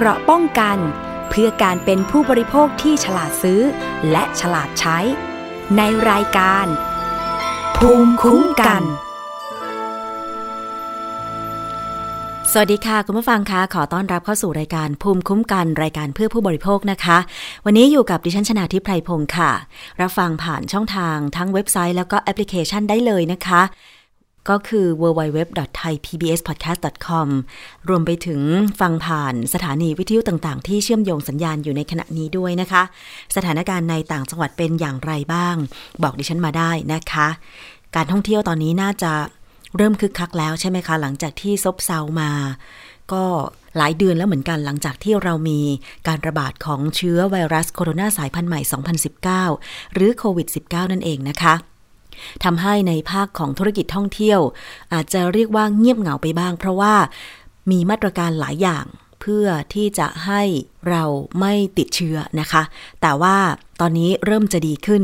เกราะป้องกัน เพื่อการเป็นผู้บริโภคที่ฉลาดซื้อ และฉลาดใช้ ในรายการ ภูมิคุ้มกัน สวัสดีค่ะ คุณผู้ฟังคะขอต้อนรับเข้าสู่รายการภูมิคุ้มกันรายการเพื่อผู้บริโภคนะคะ วันนี้อยู่กับดิฉันชนาทิพไพรพงศ์ค่ะ รับฟังผ่านช่องทางทั้งเว็บไซต์แล้วก็แอปพลิเคชันได้เลยนะคะ ก็คือ www.thaipbspodcast.com รวมไปถึงฟังผ่านสถานีวิทยุต่างๆ ที่เชื่อมโยงสัญญาณอยู่ในขณะนี้ด้วยนะคะ สถานการณ์ในต่างจังหวัดเป็นอย่างไรบ้าง บอกดิฉันมาได้นะคะ การท่องเที่ยวตอนนี้น่าจะเริ่มคึกคักแล้วใช่ไหมคะ หลังจากที่ซบเซามา ก็หลายเดือนแล้วเหมือนกันหลังจากที่เรามีการระบาดของเชื้อไวรัสโคโรนาสายพันธุ์ใหม่ 2019 หรือโควิด -19 นั่นเองนะคะ ทำให้ในภาคของธุรกิจท่องเที่ยว อาจจะเรียกว่าเงียบเหงาไปบ้าง เพราะว่ามีมาตรการหลายอย่างเพื่อที่จะให้เราไม่ติดเชื้อนะคะ แต่ว่าตอนนี้เริ่มจะดีขึ้น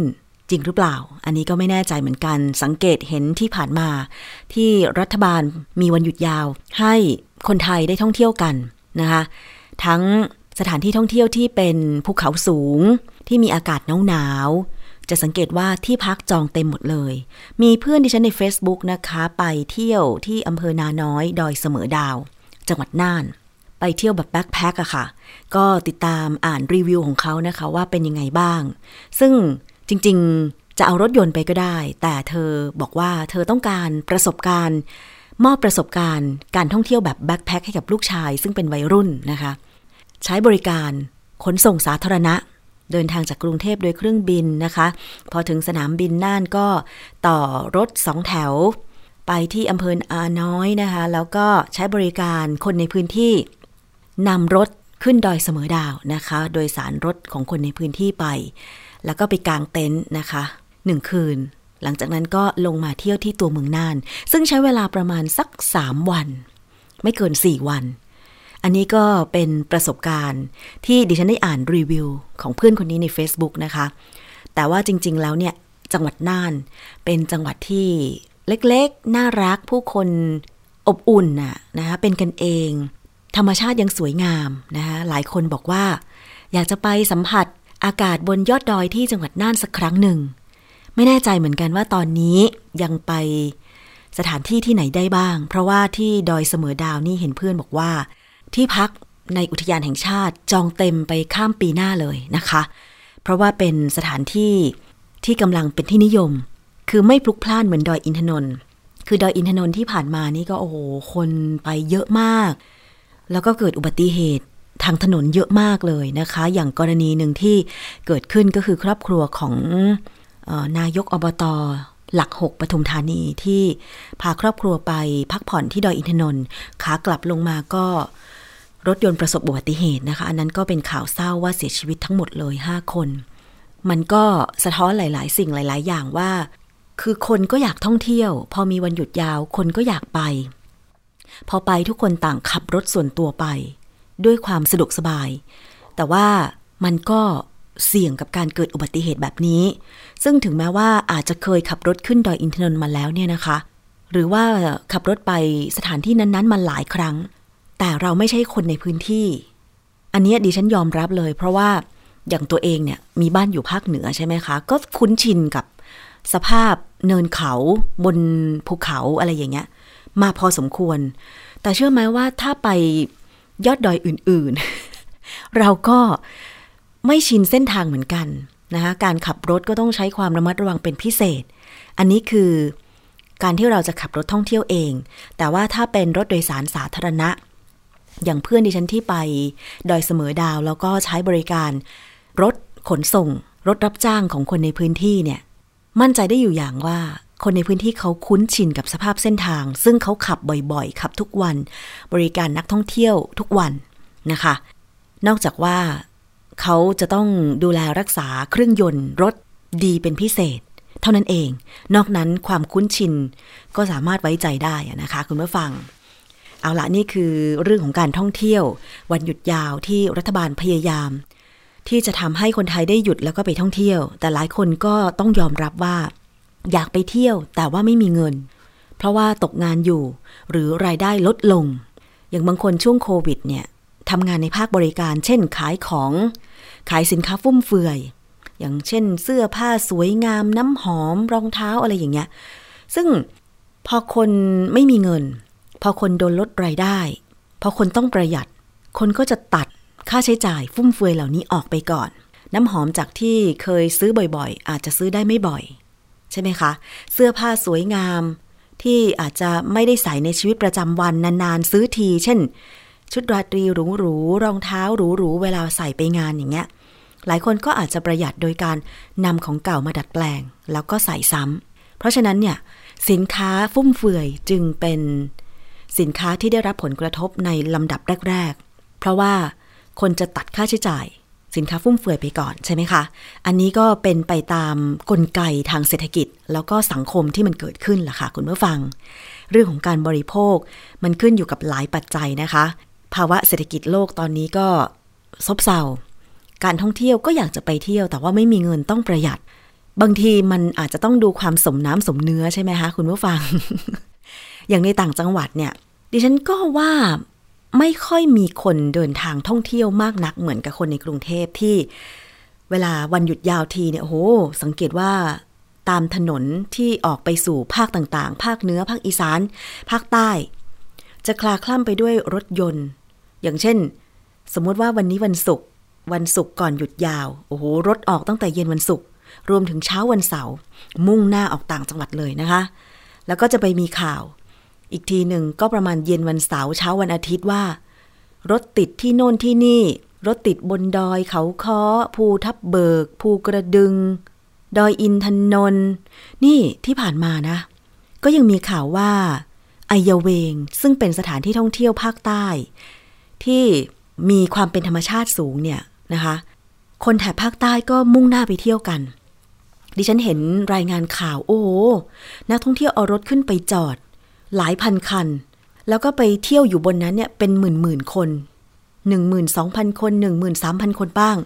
จริงหรือเปล่า อันนี้ก็ไม่แน่ใจเหมือนกัน สังเกตเห็นที่ผ่านมา ที่รัฐบาลมีวันหยุดยาว ให้คนไทยได้ท่องเที่ยวกันนะคะ ทั้งสถานที่ท่องเที่ยวที่เป็นภูเขาสูง ที่มีอากาศหนาว จะสังเกตว่าที่พักจองเต็มหมดเลย มีเพื่อนดิฉันใน Facebook นะคะ ไปเที่ยวที่อำเภอนาน้อยดอยเสมอดาว จังหวัดน่าน ไปเที่ยวแบบแบ็คแพคอะค่ะ ก็ติดตามอ่านรีวิวของเขานะคะว่าเป็นยังไงบ้าง ซึ่งจริงๆจะเอารถยนต์ไปก็ได้ แต่เธอบอกว่าเธอต้องการประสบการณ์ มอบประสบการณ์ การท่องเที่ยวแบบแบ็คแพคให้กับลูกชาย ซึ่งเป็นวัยรุ่นนะคะ ใช้บริการขนส่งสาธารณะ เดินทางจากกรุงเทพโดยเครื่องบินนะคะ พอถึงสนามบินน่านก็ต่อรถสองแถว ไปที่อำเภออาน้อยนะคะ แล้วก็ใช้บริการคนในพื้นที่นำรถขึ้นดอยเสมอดาวนะคะ โดยสารรถของคนในพื้นที่ไป แล้วก็ไปกางเต็นท์นะคะหนึ่งคืน หลังจากนั้นก็ลงมาเที่ยวที่ตัวเมืองน่าน ซึ่งใช้เวลาประมาณสักสามวัน ไม่เกินสี่วัน อันนี้ก็เป็นประสบการณ์ที่ดิฉันได้อ่านรีวิวของเพื่อนคนนี้ใน Facebook นะคะ แต่ว่าจริง ๆ แล้วเนี่ยจังหวัดน่านเป็นจังหวัดที่เล็กๆ น่ารักผู้คนอบอุ่นน่ะนะคะเป็นกันเอง ธรรมชาติยังสวยงามนะคะหลายคนบอกว่า อยากจะไปสัมผัสอากาศบนยอดดอยที่จังหวัดน่านสักครั้งหนึ่ง ไม่แน่ใจเหมือนกันว่าตอนนี้ยังไปสถานที่ที่ไหนได้บ้าง เพราะว่าที่ดอยเสมอดาวนี่เห็นเพื่อนบอกว่า ที่พักในอุทยานแห่งชาติจองเต็มไปข้ามปีหน้าเลยนะคะ เพราะว่าเป็นสถานที่ที่กำลังเป็นที่นิยม คือไม่พลุกพล่านเหมือนดอยอินทนนท์คือดอยอินทนนท์ที่ผ่านมานี่ก็โอ้โหคนไปเยอะมาก แล้วก็เกิดอุบัติเหตุทางถนนเยอะมากเลยนะคะ อย่างกรณีหนึ่งที่เกิดขึ้นก็คือครอบครัวของออนายกอบตหลักหกปทุมธานีที่พาครอบครัวไปพักผ่อนที่ดอยอินทนนท์ขากลับลงมาก็ รถยนต์ประสบอุบัติเหตุนะคะ อันนั้นก็เป็นข่าวเศร้าว่าเสียชีวิตทั้งหมดเลย 5 คน มันก็สะท้อนหลาย ๆ สิ่งหลาย ๆ อย่างว่า คือคนก็อยากท่องเที่ยว พอมีวันหยุดยาวคนก็อยากไป พอไปทุกคนต่างขับรถส่วนตัวไป ด้วยความสะดวกสบาย แต่ว่ามันก็เสี่ยงกับการเกิดอุบัติเหตุแบบนี้ ซึ่งถึงแม้ว่าอาจจะเคยขับรถขึ้นดอยอินทนนท์มาแล้วเนี่ยนะคะ หรือว่าขับรถไปสถานที่นั้น ๆ มาหลายครั้ง แต่เราไม่ใช่คนในพื้นที่ อันนี้ดิฉันยอมรับเลย เพราะว่าอย่างตัวเองเนี่ยมีบ้านอยู่ภาคเหนือใช่ไหมคะ ก็คุ้นชินกับสภาพเนินเขาบนภูเขาอะไรอย่างเงี้ย มาพอสมควร แต่เชื่อไหมว่าถ้าไปยอดดอยอื่นๆ เราก็ไม่ชินเส้นทางเหมือนกันนะคะการขับรถก็ต้องใช้ความระมัดระวังเป็นพิเศษ อันนี้คือการที่เราจะขับรถท่องเที่ยวเอง แต่ว่าถ้าเป็นรถโดยสารสาธารณะ อย่างเพื่อนดิฉันที่ไปดอยเสมอดาวแล้วก็ใช้บริการ รถขนส่ง รถรับจ้างของคนในพื้นที่เนี่ย มั่นใจได้อยู่อย่างว่าคนในพื้นที่เขาคุ้นชินกับสภาพเส้นทาง ซึ่งเขาขับบ่อยๆ ขับทุกวัน บริการนักท่องเที่ยวทุกวันนะคะ นอกจากว่าเขาจะต้องดูแลรักษาเครื่องยนต์รถดีเป็นพิเศษ เท่านั้นเอง นอกนั้นความคุ้นชินก็สามารถไว้ใจได้นะคะ คุณผู้ฟัง เอาละนี่คือเรื่องของการท่องเที่ยว วันหยุดยาวที่รัฐบาลพยายาม ที่จะทำให้คนไทยได้หยุดแล้วก็ไปท่องเที่ยว แต่หลายคนก็ต้องยอมรับว่า อยากไปเที่ยวแต่ว่าไม่มีเงิน เพราะว่าตกงานอยู่ หรือรายได้ลดลง อย่างบางคนช่วงโควิดเนี่ยทำงานในภาคบริการ เช่น ขายของ ขายสินค้าฟุ่มเฟือย อย่างเช่น เสื้อผ้าสวยงาม น้ำหอม รองเท้าอะไรอย่างเงี้ย ซึ่งพอคนไม่มีเงิน พอคนโดนลดรายได้ พอคนต้องประหยัด คนก็จะตัดค่าใช้จ่ายฟุ่มเฟือยเหล่านี้ออกไปก่อน น้ำหอมจากที่เคยซื้อบ่อยๆ อาจจะซื้อได้ไม่บ่อย ใช่ไหมคะ เสื้อผ้าสวยงาม ที่อาจจะไม่ได้ใส่ในชีวิตประจำวันนานๆ ซื้อที เช่น ชุดราตรีหรูๆรองเท้าหรูๆเวลาใส่ไปงานอย่างเงี้ย หลายคนก็อาจจะประหยัดโดยการนำของเก่ามาดัดแปลง แล้วก็ใส่ซ้ำเพราะฉะนั้นเนี่ยสินค้าฟุ่มเฟือยจึงเป็น สินค้าที่ได้รับผลกระทบในลำดับแรก ๆ เพราะว่าคนจะตัดค่าใช้จ่าย สินค้าฟุ่มเฟือยไปก่อนใช่ไหมคะ อันนี้ก็เป็นไปตามกลไกทางเศรษฐกิจ แล้วก็สังคมที่มันเกิดขึ้นล่ะค่ะคุณผู้ฟัง เรื่องของการบริโภคมันขึ้นอยู่กับหลายปัจจัยนะคะ ภาวะเศรษฐกิจโลกตอนนี้ก็ซบเซา การท่องเที่ยวก็อยากจะไปเที่ยว แต่ว่าไม่มีเงินต้องประหยัด บางทีมันอาจจะต้องดูความสมน้ำสมเนื้อใช่ไหมคะคุณผู้ฟัง อย่างในต่างจังหวัดเนี่ย ดิฉันก็ว่าไม่ค่อยมีคนเดินทางท่องเที่ยวมากนักเหมือนกับคนในกรุงเทพที่เวลาวันหยุดยาวทีเนี่ยโอ้โห สังเกตว่าตามถนนที่ออกไปสู่ภาคต่างๆ ภาคเหนือภาคอีสาน ภาคใต้ จะคลาคล่ำไปด้วยรถยนต์ อย่างเช่น สมมติว่าวันนี้วันศุกร์วันศุกร์ก่อนหยุดยาว โอ้โห รถออกตั้งแต่เย็นวันศุกร์รวมถึงเช้าวันเสาร์มุ่งหน้าออกต่างจังหวัดเลยนะคะ แล้วก็จะไปมีข่าว อีกทีหนึ่งก็ประมาณเย็นวันเสาร์เช้าวันอาทิตย์ว่า รถติดที่โน่นที่นี่ รถติดบนดอยเขาค้อ ภูทับเบิก ภูกระดึง ดอยอินทนนท์นี่ที่ผ่านมานะ ก็ยังมีข่าวว่าไอยเวงซึ่งเป็นสถานที่ท่องเที่ยวภาคใต้ ที่มีความเป็นธรรมชาติสูงเนี่ยนะคะ คนแถบภาคใต้ก็มุ่งหน้าไปเที่ยวกัน ดิฉันเห็นรายงานข่าวโอ้นักท่องเที่ยวเอารถขึ้นไปจอด หลายพันคัน แล้วก็ไปเที่ยวอยู่บนนั้นเนี่ยเป็นหมื่นหมื่นคนหนึ่งหมื่นสองพันคนหนึ่งหมื่นสามพันคนบ้าง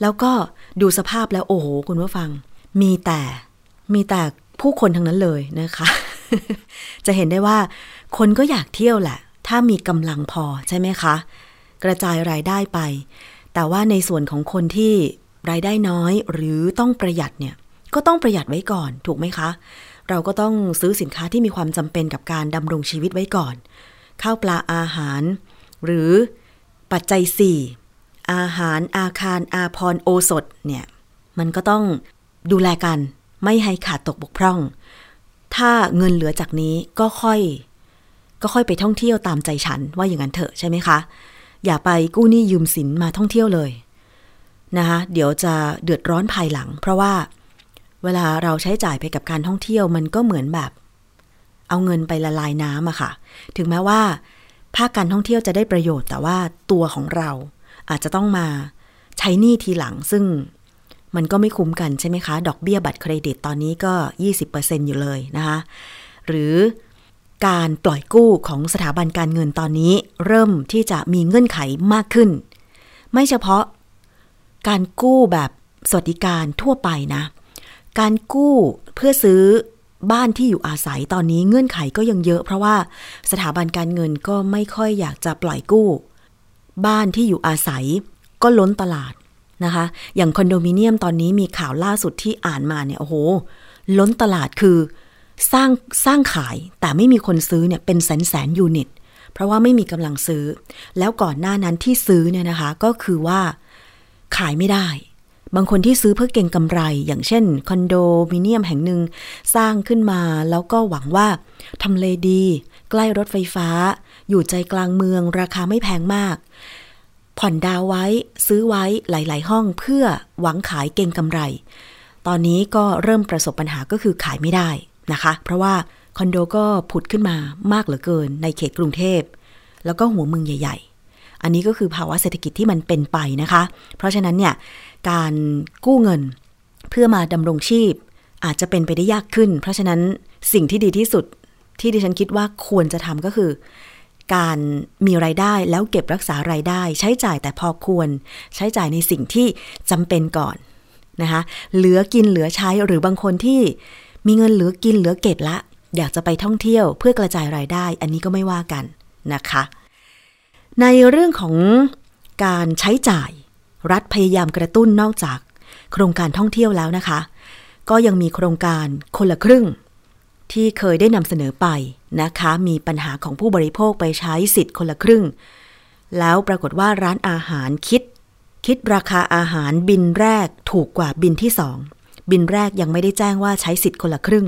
แล้วก็ดูสภาพแล้วโอ้โหคุณผู้ฟัง มีแต่มีแต่ผู้คนทั้งนั้นเลยนะคะ จะเห็นได้ว่าคนก็อยากเที่ยวแหละ ถ้ามีกำลังพอใช่ไหมคะ กระจายรายได้ไป แต่ว่าในส่วนของคนที่รายได้น้อยหรือต้องประหยัดเนี่ย ก็ต้องประหยัดไว้ก่อนถูกไหมคะ เราก็ต้องซื้อสินค้าที่มีความจำเป็นกับการดำรงชีวิตไว้ก่อน ข้าวปลาอาหาร หรือปัจจัย 4 อาหารอาคารอาพรโอสถเนี่ยมันก็ต้องดูแลกันไม่ให้ขาดตกบกพร่อง ถ้าเงินเหลือจากนี้ก็ค่อย ก็ค่อยไปท่องเที่ยวตามใจฉันว่าอย่างนั้นเถอะใช่ไหมคะ อย่าไปกู้หนี้ยืมสินมาท่องเที่ยวเลยนะคะเดี๋ยวจะเดือดร้อนภายหลัง เพราะว่า เวลาเราใช้จ่ายไปกับการท่องเที่ยวมันก็เหมือนแบบ เอาเงินไปละลายน้ำอะค่ะ ถึงแม้ว่า ภาคการท่องเที่ยวจะได้ประโยชน์แต่ว่าตัวของเราอาจจะต้องมาใช้หนี้ทีหลังซึ่งมันก็ไม่คุ้มกันใช่ไหมคะ ดอกเบี้ยบัตรเครดิตตอนนี้ก็ 20%อยู่เลยนะคะ หรือการปล่อยกู้ของสถาบันการเงินตอนนี้ เริ่มที่จะมีเงื่อนไขมากขึ้น ไม่เฉพาะการกู้แบบสวัสดิการทั่วไปนะ การกู้เพื่อซื้อบ้านที่อยู่อาศัยตอนนี้เงื่อนไขก็ยังเยอะ เพราะว่าสถาบันการเงินก็ไม่ค่อยอยากจะปล่อยกู้ บ้านที่อยู่อาศัยก็ล้นตลาดนะคะ อย่างคอนโดมิเนียมตอนนี้มีข่าวล่าสุดที่อ่านมาเนี่ยโอ้โห ล้นตลาดคือสร้างสร้างขายแต่ไม่มีคนซื้อเนี่ยเป็นแสนแสนยูนิต เพราะว่าไม่มีกำลังซื้อ แล้วก่อนหน้านั้นที่ซื้อเนี่ยนะคะ ก็คือว่าขายไม่ได้ บางคนที่ซื้อเพื่อเก่งกำไร อย่างเช่นคอนโดมิเนียมแห่งหนึ่งสร้างขึ้นมาแล้วก็หวังว่าทำเลดี ใกล้รถไฟฟ้า อยู่ใจกลางเมืองราคาไม่แพงมาก ผ่อนดาวไว้ซื้อไว้หลาย ๆ ห้องเพื่อหวังขายเก่งกำไร ตอนนี้ก็เริ่มประสบปัญหาก็คือขายไม่ได้นะคะ เพราะว่าคอนโดก็ผุดขึ้นมามากเหลือเกินในเขตกรุงเทพแล้วก็หัวเมืองใหญ่ ๆ อันนี้ก็คือภาวะเศรษฐกิจที่มันเป็นไปนะคะ เพราะฉะนั้นเนี่ยการกู้เงินเพื่อมาดำรงชีพ อาจจะเป็นไปได้ยากขึ้น เพราะฉะนั้นสิ่งที่ดีที่สุดที่ดิฉันคิดว่าควรจะทำก็คือ การมีไรายได้แล้วเก็บรักษารายได้ ใช้จ่ายแต่พอควร ใช้จ่ายในสิ่งที่จำเป็นก่อนนะคะเหลือกินเหลือใช้หรือบางคนที่มีเงินเหลือกินเหลือเก็บละ อยากจะไปท่องเที่ยวเพื่อกระจายรายได้ อันนี้ก็ไม่ว่ากันนะคะ ในเรื่องของการใช้จ่าย รัฐพยายามกระตุ้นนอกจาก โครงการท่องเที่ยวแล้วนะคะ ก็ยังมีโครงการคนละครึ่ง ที่เคยได้นำเสนอไปนะคะ มีปัญหาของผู้บริโภคไปใช้สิทธิ์คนละครึ่ง แล้วปรากฏว่าร้านอาหารคิด คิดราคาอาหารบินแรกถูกกว่าบินที่สองบินแรกยังไม่ได้แจ้งว่าใช้สิทธิ์คนละครึ่ง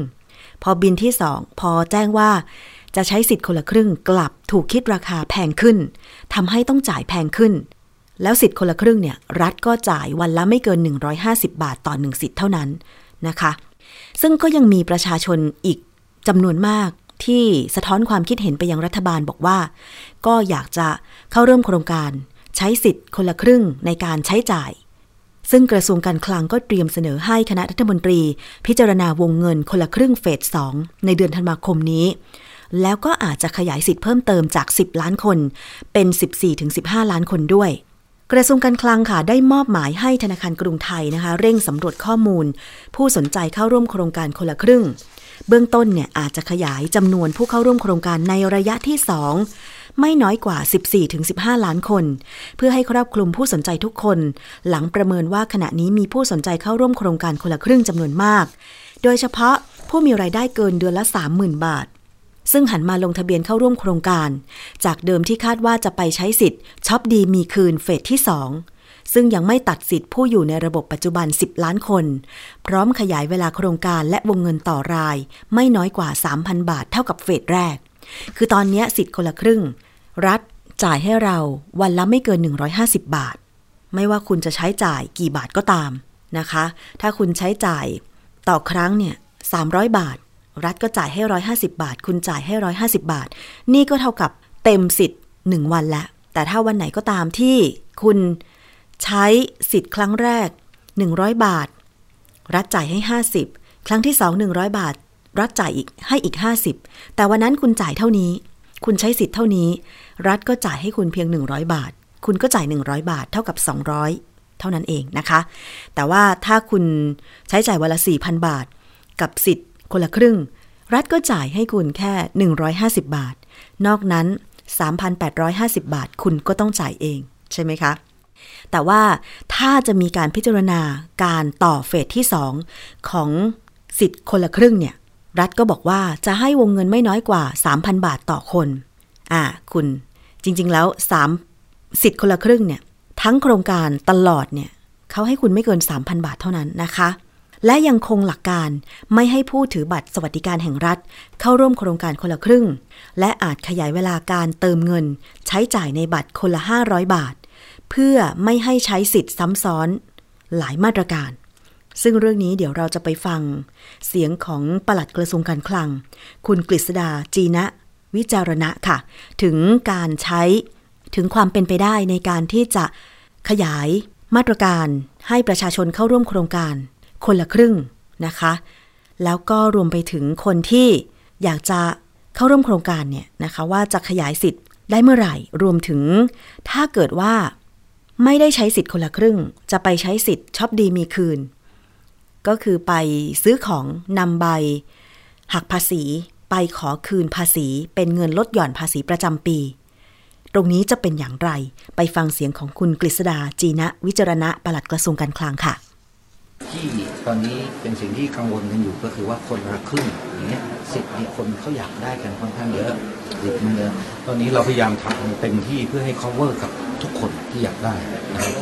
พอบินที่สองพอแจ้งว่า จะใช้สิทธิ์คนละครึ่งกลับถูกคิดราคาแพงขึ้นทำให้ต้องจ่ายแพงขึ้น แล้วสิทธิ์คนละครึ่งเนี่ยรัฐก็จ่ายวันละไม่เกิน 150 บาทต่อหนึ่งสิทธิ์เท่านั้นนะคะ ซึ่งก็ยังมีประชาชนอีกจำนวนมากที่สะท้อนความคิดเห็นไปยังรัฐบาลบอกว่า ก็อยากจะเข้าร่วมโครงการใช้สิทธิ์คนละครึ่งในการใช้จ่าย ซึ่งกระทรวงการคลังก็เตรียมเสนอให้คณะรัฐมนตรี พิจารณาวงเงินคนละครึ่งเฟสสองในเดือนธันวาคมนี้ แล้วก็อาจจะขยายสิทธิ์เพิ่มเติมจาก 10 ล้านคน เป็น 14-15 ล้านคนด้วย กระทรวงการคลังค่ะ ได้มอบหมายให้ธนาคารกรุงไทยนะคะ เร่งสำรวจข้อมูล ผู้สนใจเข้าร่วมโครงการคนละครึ่ง เบื้องต้นเนี่ยอาจจะขยายจำนวนผู้เข้าร่วมโครงการในระยะที่ 2ไม่น้อยกว่า 14-15 ล้านคน เพื่อให้ครอบคลุมผู้สนใจทุกคน หลังประเมินว่าขณะนี้มีผู้สนใจเข้าร่วมโครงการคนละครึ่งจำนวนมาก โดยเฉพาะผู้มีรายได้เกินเดือนละ 30,000 บาท ซึ่งหันมาลงทะเบียนเข้าร่วมโครงการ จากเดิมที่คาดว่าจะไปใช้สิทธิ์ช็อปดีมีคืนเฟสที่ 2 ซึ่งยังไม่ตัดสิทธิ์ผู้อยู่ในระบบปัจจุบัน 10 ล้านคน พร้อมขยายเวลาโครงการและวงเงินต่อราย ไม่น้อยกว่า 3,000 บาทเท่ากับเฟสแรก คือตอนนี้สิทธิ์คนละครึ่ง รัฐจ่ายให้เราวันละไม่เกิน 150 บาท ไม่ว่าคุณจะใช้จ่ายกี่บาทก็ตามนะคะ ถ้าคุณใช้จ่ายต่อครั้งเนี่ย300 บาท รัฐก็จ่ายให้ 150 บาท คุณจ่ายให้ 150 บาท นี่ก็เท่ากับเต็มสิทธิ์ 1 วันล้วแต่ถ้าวันไหนก็ตามที่คุณใช้สิทธิ์ครั้งแรก 100 บาท รัฐจ่ายให้ 50 ครั้งที่ 2 100 บาท รัฐจ่ายอีกให้อีก 50 แต่วันนั้นคุณจ่ายเท่านี้ คุณใช้สิทธิ์เท่านี้ รัฐก็จ่ายให้คุณเพียง 100 บาท คุณก็จ่าย 100 บาท เท่ากับ 200 เท่านั้นเองนะคะ แต่ว่าถ้าคุณใช้จ่ายวันละ4,000 บาท กับสิทธิ์ คนละครึ่ง รัฐก็จ่ายให้คุณแค่ 150 บาท นอกนั้น 3,850 บาทคุณก็ต้องจ่ายเอง ใช่ไหมคะ แต่ว่าถ้าจะมีการพิจารณาการต่อเฟสที่ 2 ของสิทธิ์คนละครึ่งเนี่ย รัฐก็บอกว่าจะให้วงเงินไม่น้อยกว่า 3,000 บาทต่อคน อ่า คุณจริง ๆ แล้ว 3 สิทธิ์คนละครึ่งเนี่ย ทั้งโครงการตลอดเนี่ยเขาให้คุณไม่เกิน 3,000 บาทเท่านั้นนะคะ และยังคงหลักการไม่ให้ผู้ถือบัตรสวัสดิการแห่งรัฐ เข้าร่วมโครงการคนละครึ่ง และอาจขยายเวลาการเติมเงิน ใช้จ่ายในบัตรคนละ 500 บาท เพื่อไม่ให้ใช้สิทธิ์ซ้ำซ้อนหลายมาตรการ ซึ่งเรื่องนี้เดี๋ยวเราจะไปฟัง เสียงของปลัดกระทรวงการคลัง คุณกฤษดาจีนะ วิจารณะค่ะ ถึงการใช้ถึงความเป็นไปได้ในการที่จะขยายมาตรการให้ประชาชนเข้าร่วมโครงการ คนละครึ่งนะคะ แล้วก็รวมไปถึงคนที่อยากจะเข้าร่วมโครงการเนี่ยนะคะว่าจะขยายสิทธิ์ได้เมื่อไหร่ รวมถึงถ้าเกิดว่าไม่ได้ใช้สิทธิ์คนละครึ่ง จะไปใช้สิทธิ์ช็อปดีมีคืน ก็คือไปซื้อของนำใบ หักภาษีไปขอคืนภาษี เป็นเงินลดหย่อนภาษีประจำปี ตรงนี้จะเป็นอย่างไร ไปฟังเสียงของคุณกฤษดาจีนะ วิจารณะปลัดกระทรวงการคลังค่ะ ที่ตอนนี้เป็นสิ่งที่กังวลกันอยู่ก็คือว่าคนละครึ่งอย่างเงี้ยสิทธิ์เนี่ยคนเขาอยากได้กันค่อนข้างเยอะสิทธิ์มันเยอะตอนนี้เราพยายามทำเต็มที่เพื่อให้ cover กับทุกคนที่อยากได้นะครับ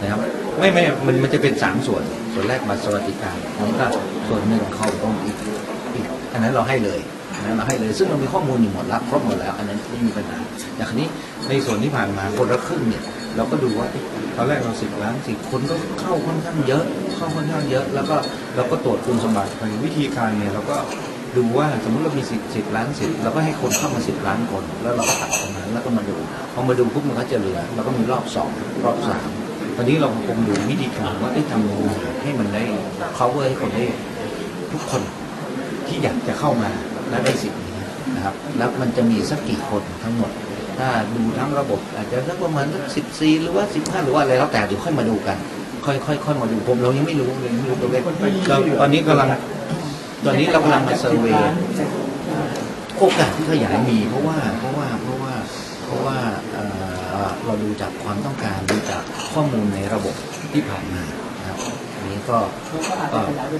นะครับไม่ไม่มันมันจะเป็นสามส่วน ส่วนแรกบัตรสวัสดิการแล้วก็ส่วนหนึ่งเขาตรงอีกอีกอันนั้นเราให้เลย นั้นเราให้เลย ซึ่งเรามีข้อมูลอยู่หมดแล้วครบหมดแล้ว อันนั้นไม่มีปัญหาแต่คราวนี้ในส่วนที่ผ่านมาคนละครึ่งเนี่ยเราก็ดูว่าตอนแรกเราสิบล้านสิคนก็เข้าค่อนข้างเยอะเข้าค่อนข้างเยอะ แล้วก็เราก็ตรวจคุณสมบัติไปวิธีการเนี่ยเราก็ดูว่าสมมติเรามีสิบสิบล้านสิทธิ์เราก็ให้คนเข้ามาสิบล้านคน แล้วเราก็ตัดตรงนั้นแล้วก็มาดูพอมาดูปุ๊บมันก็จะเหลือเราก็มีรอบสองรอบสามตอนนี้เราคงดูวิธีการว่าได้ทำยังไงให้มันได้ cover ให้คนได้ทุกคนที่อยากจะเข้ามา และได้สิทธิ์นี้นะครับ แล้วมันจะมีสักกี่คนทั้งหมด ถ้าดูทั้งระบบ อาจจะสักประมาณสักสิบสี่หรือว่าสิบห้าหรือว่าอะไรแล้วแต่เดี๋ยวค่อยมาดูกัน ค่อยค่อยค่อยมาดูผมเรายังไม่รู้เลยไม่รู้ตัวเลขเราตอนนี้กำลัง ตอนนี้เรากำลังมาเซอร์เวย์โอกาสที่ขยายมีเพราะว่าเพราะว่าเพราะว่าเพราะว่าเอ่อเราดูจากความต้องการดูจากข้อมูลในระบบที่ผ่านมานะครับอันนี้ ก็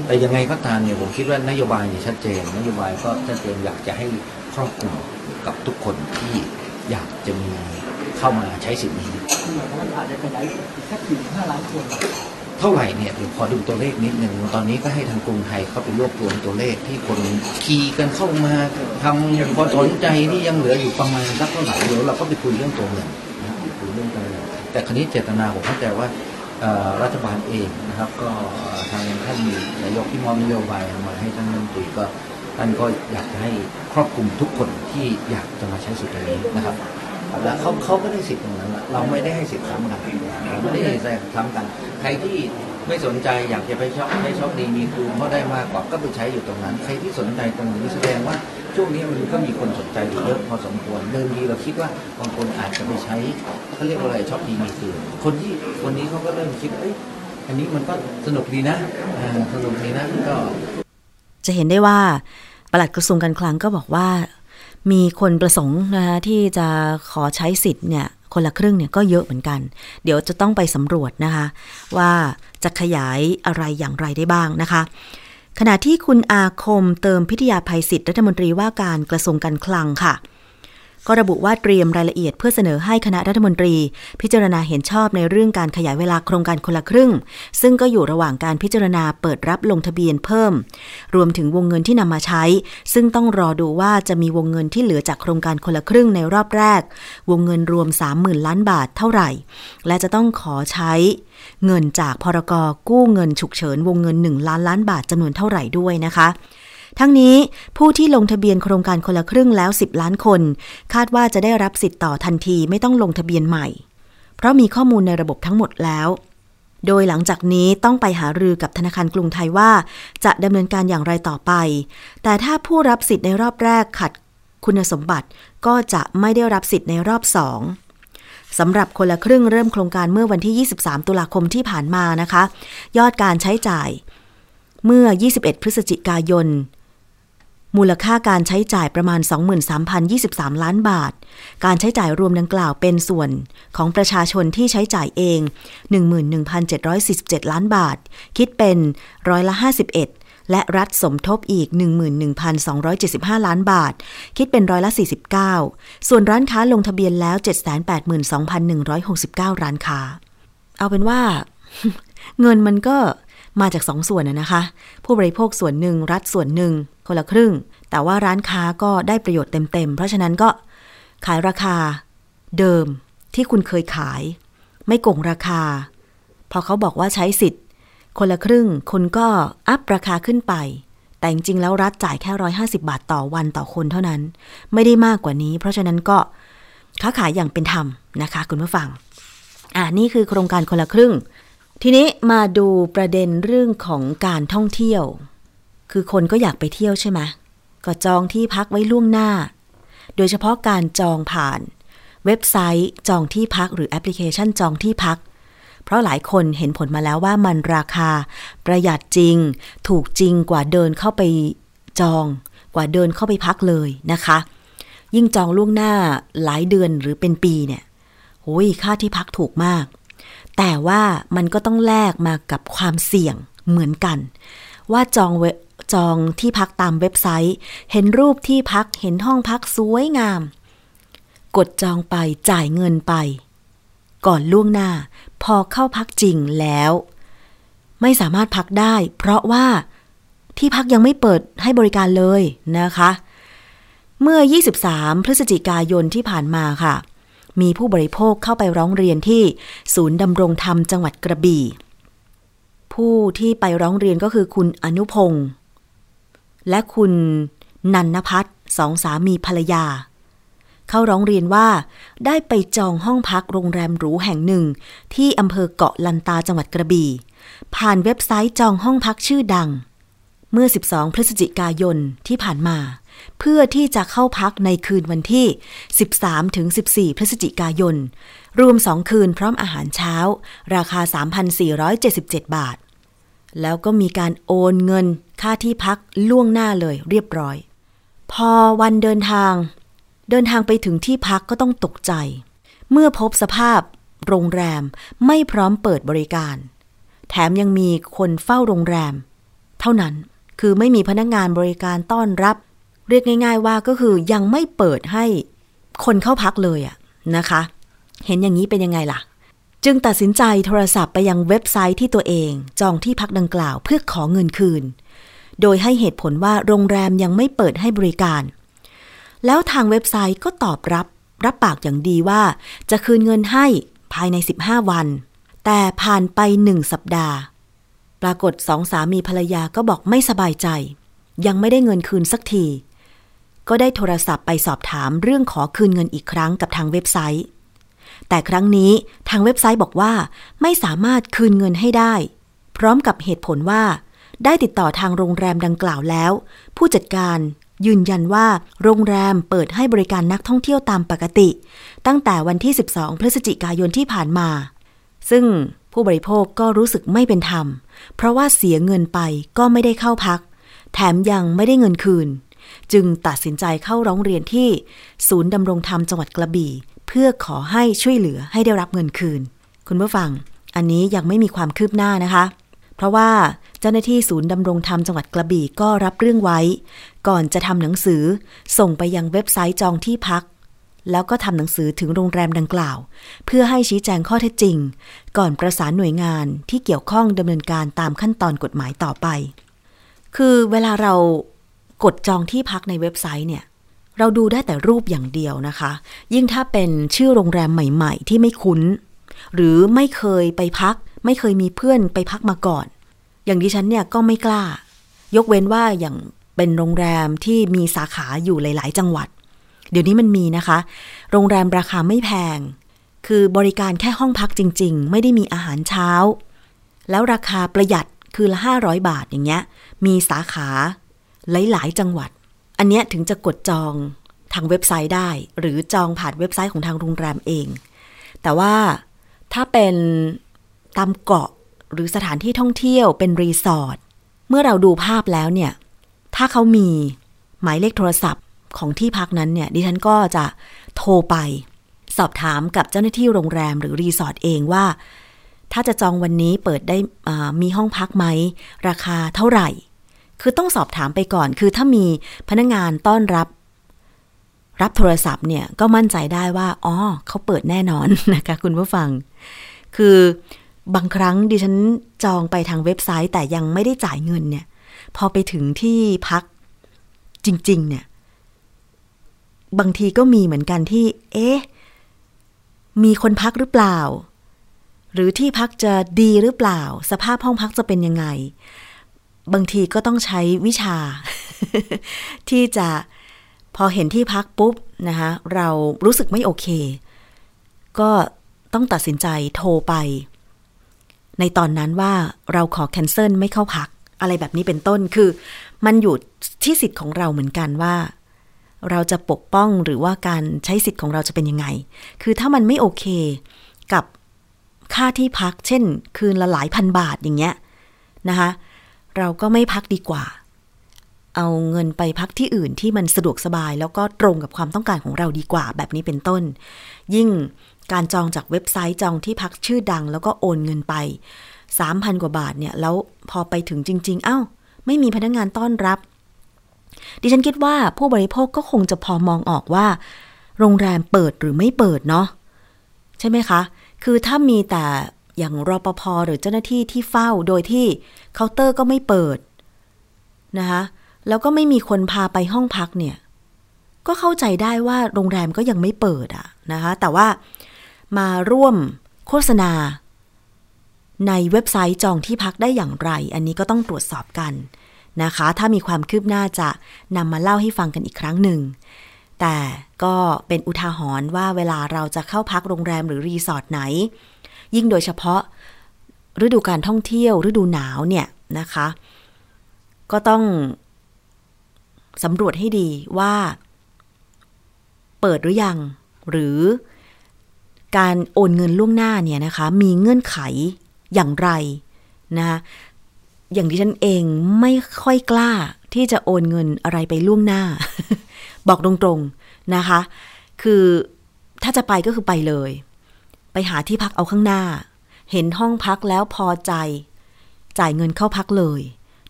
แต่ยังไงก็ตามเนี่ยผมคิดว่านโยบายเนี่ยชัดเจน นโยบายก็ชัดเจนอยากจะให้ครอบคลุมกับทุกคนที่อยากจะมีเข้ามาใช้สิทธิ์นี้อาจจะขยายแค่สี่ห้าล้านคนเท่าไหร่เนี่ยเดี๋ยวขอดูตัวเลขนิดหนึ่งตอนนี้ก็ให้ทางกรุงไทยเข้าไปรวบรวมตัวเลขที่คนคีกันเข้ามาทำพอสนใจที่ยังเหลืออยู่ประมาณสักเท่าไหร่เดี๋ยวเราก็ไปคุยเรื่องตัวเงินนะคุยเรื่องตัวเงินแต่คราวนี้เจตนาผมเข้าใจว่า รัฐบาลเองนะครับ ก็ทางท่านนายกที่มอบนโยบายมาให้ท่านรัฐมนตรีก็ท่านก็อยากจะให้ครอบคลุมทุกคนที่อยากจะมาใช้สิทธิ์ตรงนี้นะครับแล้วเขาเขาก็ได้สิทธิ์ตรงนั้นละเราไม่ได้ให้สิทธิ์ซ้ำกันเราไม่ได้ให้สิทธิ์ซ้ำกัน ใครที่ไม่สนใจอยากจะไปช็อปให้ช็อปดีมีคืนเพราะได้มากกว่าก็ไปใช้อยู่ตรงนั้น ใครที่สนใจตรงนี้แสดงว่า ช่วงนี้มันก็มีคนสนใจอยู่เยอะพอสมควรเดิมทีเราคิดว่าบางคนอาจจะไปใช้เขาเรียกว่าอะไรช็อปดีมีคืนคนที่วันนี้เขาก็เริ่มคิดเอ้ยอันนี้มันก็สนุกดีนะสนุกดีนะก็ จะเห็นได้ว่าปลัดกระทรวงการคลังก็บอกว่า มีคนประสงค์นะคะที่จะขอใช้สิทธิ์เนี่ยคนละครึ่งเนี่ยก็เยอะเหมือนกัน เดี๋ยวจะต้องไปสำรวจนะคะ ว่าจะขยายอะไรอย่างไรได้บ้างนะคะ ขณะที่คุณอาคมเติมพิทยาภัยศิษย์รัฐมนตรีว่าการกระทรวงการคลังค่ะ ก็ระบุว่าเตรียมรายละเอียดเพื่อเสนอให้คณะรัฐมนตรี พิจารณาเห็นชอบในเรื่องการขยายเวลาโครงการคนละครึ่ง ซึ่งก็อยู่ระหว่างการพิจารณาเปิดรับลงทะเบียนเพิ่ม รวมถึงวงเงินที่นำมาใช้ ซึ่งต้องรอดูว่าจะมีวงเงินที่เหลือจากโครงการคนละครึ่งในรอบแรก วงเงินรวม 30,000 ล้านบาทเท่าไหร่ และจะต้องขอใช้ เงินจากพรกกู้เงินฉุกเฉินวงเงิน 1 ล้านล้านบาทจำนวนเท่าไหร่ด้วยนะคะ ทั้งนี้ผู้ที่ลงทะเบียนโครงการคนละครึ่งแล้ว 10 ล้านคน คาดว่าจะได้รับสิทธิ์ต่อทันทีไม่ต้องลงทะเบียนใหม่ เพราะมีข้อมูลในระบบทั้งหมดแล้ว โดยหลังจากนี้ต้องไปหารือกับธนาคารกรุงไทยว่า จะดำเนินการอย่างไรต่อไป แต่ถ้าผู้รับสิทธิ์ในรอบแรกขัดคุณสมบัติก็จะไม่ได้รับสิทธิ์ในรอบสองสำหรับคนละครึ่งเริ่มโครงการเมื่อวันที่ 23 ตุลาคมที่ผ่านมานะคะ ยอดการใช้จ่าย เมื่อ 21 พฤศจิกายน มูลค่าการใช้จ่ายประมาณ 23,023 ล้านบาท การใช้จ่ายรวมดังกล่าวเป็นส่วนของประชาชนที่ใช้จ่ายเอง 11,747 ล้านบาท คิดเป็นร้อยละ 51 และรัฐสมทบอีก 11,275 ล้านบาท คิดเป็นร้อยละ 49 ส่วนร้านค้าลงทะเบียนแล้ว 782,169 ร้านค้า เอาเป็นว่า เงินมันก็ มาจากสองส่วนนะคะ ผู้บริโภคส่วนหนึ่งรัฐส่วนหนึ่งคนละครึ่ง แต่ว่าร้านค้าก็ได้ประโยชน์เต็มๆ เพราะฉะนั้นก็ขายราคาเดิมที่คุณเคยขาย ไม่โกงราคา พอเขาบอกว่าใช้สิทธิ์ คนละครึ่งคุณก็อัพราคาขึ้นไป แต่จริงๆแล้วรัฐจ่ายแค่ร้อยห้าสิบาทต่อวันต่อคนเท่านั้น ไม่ได้มากกว่านี้ เพราะฉะนั้นก็ค้าขายอย่างเป็นธรรมนะคะ คุณผู้ฟังอ่านี่คือโครงการคนละครึ่ง ทีนี้มาดูประเด็นเรื่องของการท่องเที่ยว คือคนก็อยากไปเที่ยวใช่ไหมก็จองที่พักไว้ล่วงหน้า โดยเฉพาะการจองผ่าน เว็บไซต์จองที่พักหรือแอปพลิเคชันจองที่พัก เพราะหลายคนเห็นผลมาแล้วว่ามันราคา ประหยัดจริง ถูกจริงกว่าเดินเข้าไปจอง กว่าเดินเข้าไปพักเลยนะคะ ยิ่งจองล่วงหน้าหลายเดือนหรือเป็นปีเนี่ยโอ้ยค่าที่พักถูกมาก แต่ว่ามันก็ต้องแลกมากับความเสี่ยงเหมือนกัน ว่าจองเวจองที่พักตามเว็บไซต์ เห็นรูปที่พักเห็นห้องพักสวยงาม กดจองไปจ่ายเงินไป ก่อนล่วงหน้า พอเข้าพักจริงแล้ว ไม่สามารถพักได้ เพราะว่าที่พักยังไม่เปิดให้บริการเลยนะคะ เมื่อ 23 พฤศจิกายนที่ผ่านมาค่ะ มีผู้บริโภคเข้าไปร้องเรียนที่ศูนย์ดำรงธรรมจังหวัดกระบี่ ผู้ที่ไปร้องเรียนก็คือคุณอนุพงศ์และคุณนันนพัฒน์สองสามีภรรยา เขาร้องเรียนว่า ได้ไปจองห้องพักโรงแรมหรูแห่งหนึ่ง ที่อำเภอเกาะลันตาจังหวัดกระบี่ ผ่านเว็บไซต์จองห้องพักชื่อดัง เมื่อ 12 พฤศจิกายนที่ผ่านมา เพื่อที่จะเข้าพักในคืนวันที่ 13ถึง14 พฤศจิกายน รวม 2 คืนพร้อมอาหารเช้า ราคา 3,477 บาท แล้วก็มีการโอนเงินค่าที่พักล่วงหน้าเลยเรียบร้อย พอวันเดินทาง เดินทางไปถึงที่พักก็ต้องตกใจ เมื่อพบสภาพ โรงแรมไม่พร้อมเปิดบริการ แถมยังมีคนเฝ้าโรงแรม เท่านั้นคือไม่มีพนักงานบริการต้อนรับ เรียกง่าย ๆ ว่าก็คือยังไม่เปิดให้คนเข้าพักเลยอะนะคะ เห็นอย่างนี้เป็นยังไงล่ะ จึงตัดสินใจโทรศัพท์ไปยังเว็บไซต์ที่ตัวเองจองที่พักดังกล่าวเพื่อขอเงินคืน โดยให้เหตุผลว่าโรงแรมยังไม่เปิดให้บริการ แล้วทางเว็บไซต์ก็ตอบรับ รับปากอย่างดีว่าจะคืนเงินให้ภายใน 15 วัน แต่ผ่านไปหนึ่งสัปดาห์ ปรากฏสองสามีภรรยาก็บอกไม่สบายใจ ยังไม่ได้เงินคืนสักที ก็ได้โทรศัพท์ไปสอบถามเรื่องขอคืนเงินอีกครั้งกับทางเว็บไซต์ แต่ครั้งนี้ทางเว็บไซต์บอกว่าไม่สามารถคืนเงินให้ได้ พร้อมกับเหตุผลว่า ได้ติดต่อทางโรงแรมดังกล่าวแล้ว ผู้จัดการยืนยันว่าโรงแรมเปิดให้บริการนักท่องเที่ยวตามปกติ ตั้งแต่วันที่ 12 พฤศจิกายนที่ผ่านมา ซึ่งผู้บริโภคก็รู้สึกไม่เป็นธรรม เพราะว่าเสียเงินไปก็ไม่ได้เข้าพัก แถมยังไม่ได้เงินคืน จึงตัดสินใจเข้าร้องเรียนที่ศูนย์ดำรงธรรมจังหวัดกระบี่ เพื่อขอให้ช่วยเหลือให้ได้รับเงินคืน คุณผู้ฟัง อันนี้ยังไม่มีความคืบหน้านะคะ เพราะว่าเจ้าหน้าที่ศูนย์ดำรงธรรมจังหวัดกระบี่ก็รับเรื่องไว้ ก่อนจะทำหนังสือส่งไปยังเว็บไซต์จองที่พัก แล้วก็ทำหนังสือถึงโรงแรมดังกล่าว เพื่อให้ชี้แจงข้อเท็จจริง ก่อนประสานหน่วยงานที่เกี่ยวข้องดำเนินการตามขั้นตอนกฎหมายต่อไป คือเวลาเรา กดจองที่พักในเว็บไซต์เนี่ย เราดูได้แต่รูปอย่างเดียวนะคะ ยิ่งถ้าเป็นชื่อโรงแรมใหม่ ๆ ที่ไม่คุ้น หรือไม่เคยไปพัก ไม่เคยมีเพื่อนไปพักมาก่อน อย่างดิฉันเนี่ยก็ไม่กล้า ยกเว้นว่าอย่างเป็นโรงแรมที่มีสาขาอยู่หลาย ๆ จังหวัด เดี๋ยวนี้มันมีนะคะ โรงแรมราคาไม่แพง คือบริการแค่ห้องพักจริง ๆ ไม่ได้มีอาหารเช้า แล้วราคาประหยัดคือละ 500 บาทอย่างเงี้ย มีสาขา หลาย ๆ จังหวัด อันเนี้ยถึงจะกดจองทางเว็บไซต์ได้ หรือจองผ่านเว็บไซต์ของทางโรงแรมเอง แต่ว่าถ้าเป็นตามเกาะหรือสถานที่ท่องเที่ยวเป็นรีสอร์ทเมื่อเราดูภาพแล้วเนี่ย ถ้าเขามีหมายเลขโทรศัพท์ของที่พักนั้นเนี่ย ดิฉันก็จะโทรไป สอบถามกับเจ้าหน้าที่โรงแรมหรือรีสอร์ทเองว่า ถ้าจะจองวันนี้เปิดได้มีห้องพักไหม ราคาเท่าไหร่ คือต้องสอบถามไปก่อน คือถ้ามีพนักงานต้อนรับ รับโทรศัพท์เนี่ยก็มั่นใจได้ว่าอ๋อเขาเปิดแน่นอนนะคะคุณผู้ฟัง คือบางครั้งดิฉันจองไปทางเว็บไซต์แต่ยังไม่ได้จ่ายเงินเนี่ย พอไปถึงที่พักจริง ๆ เนี่ย บางทีก็มีเหมือนกันที่ เอ๊ะ มีคนพักหรือเปล่า หรือที่พักจะดีหรือเปล่า สภาพห้องพักจะเป็นยังไง บางทีก็ต้องใช้วิชา ที่จะพอเห็นที่พักปุ๊บนะคะเรารู้สึกไม่โอเค ก็ต้องตัดสินใจโทรไป ในตอนนั้นว่าเราขอแคนเซิลไม่เข้าพัก อะไรแบบนี้เป็นต้นคือ มันอยู่ที่สิทธิ์ของเราเหมือนกันว่า เราจะปกป้องหรือว่าการใช้สิทธิ์ของเราจะเป็นยังไง คือถ้ามันไม่โอเคกับค่าที่พัก เช่น คืนละหลายพันบาทอย่างเงี้ยนะคะ เราก็ไม่พักดีกว่า เอาเงินไปพักที่อื่นที่มันสะดวกสบาย แล้วก็ตรงกับความต้องการของเราดีกว่า แบบนี้เป็นต้น ยิ่งการจองจากเว็บไซต์จองที่พักชื่อดัง แล้วก็โอนเงินไป 3,000 กว่าบาทเนี่ย แล้วพอไปถึงจริง ๆ เอา้า ไม่มีพนักงงานต้อนรับ ดิฉันคิดว่าผู้บริโภคก็คงจะพอมองออกว่า โรงแรมเปิดหรือไม่เปิดเนาะใช่ไหมคะ คือถ้ามีแต่ อย่างรอปภหรือเจ้าหน้าที่ที่เฝ้าโดยที่เคาน์เตอร์ก็ไม่เปิดนะคะแล้วก็ไม่มีคนพาไปห้องพักเนี่ย ก็เข้าใจได้ว่าโรงแรมก็ยังไม่เปิดอะนะคะแต่ว่ามาร่วมโฆษณา ในเว็บไซต์จองที่พักได้อย่างไร อันนี้ก็ต้องตรวจสอบกันนะคะ ถ้ามีความคืบหน้าจะนำมาเล่าให้ฟังกันอีกครั้งหนึ่ง แต่ก็เป็นอุทาหรณ์ว่าเวลาเราจะเข้าพักโรงแรมหรือรีสอร์ทไหน ยิ่งโดยเฉพาะฤดูการท่องเที่ยว ฤดูหนาวเนี่ยนะคะ ก็ต้องสำรวจให้ดีว่า เปิดหรือยัง หรือการโอนเงินล่วงหน้าเนี่ยนะคะ มีเงื่อนไขอย่างไรนะคะอย่างที่ฉันเองไม่ค่อยกล้าที่จะโอนเงินอะไรไปล่วงหน้า บอกตรงๆนะคะ คือถ้าจะไปก็คือไปเลย ไปหาที่พักเอาข้างหน้า เห็นห้องพักแล้วพอใจ จ่ายเงินเข้าพักเลย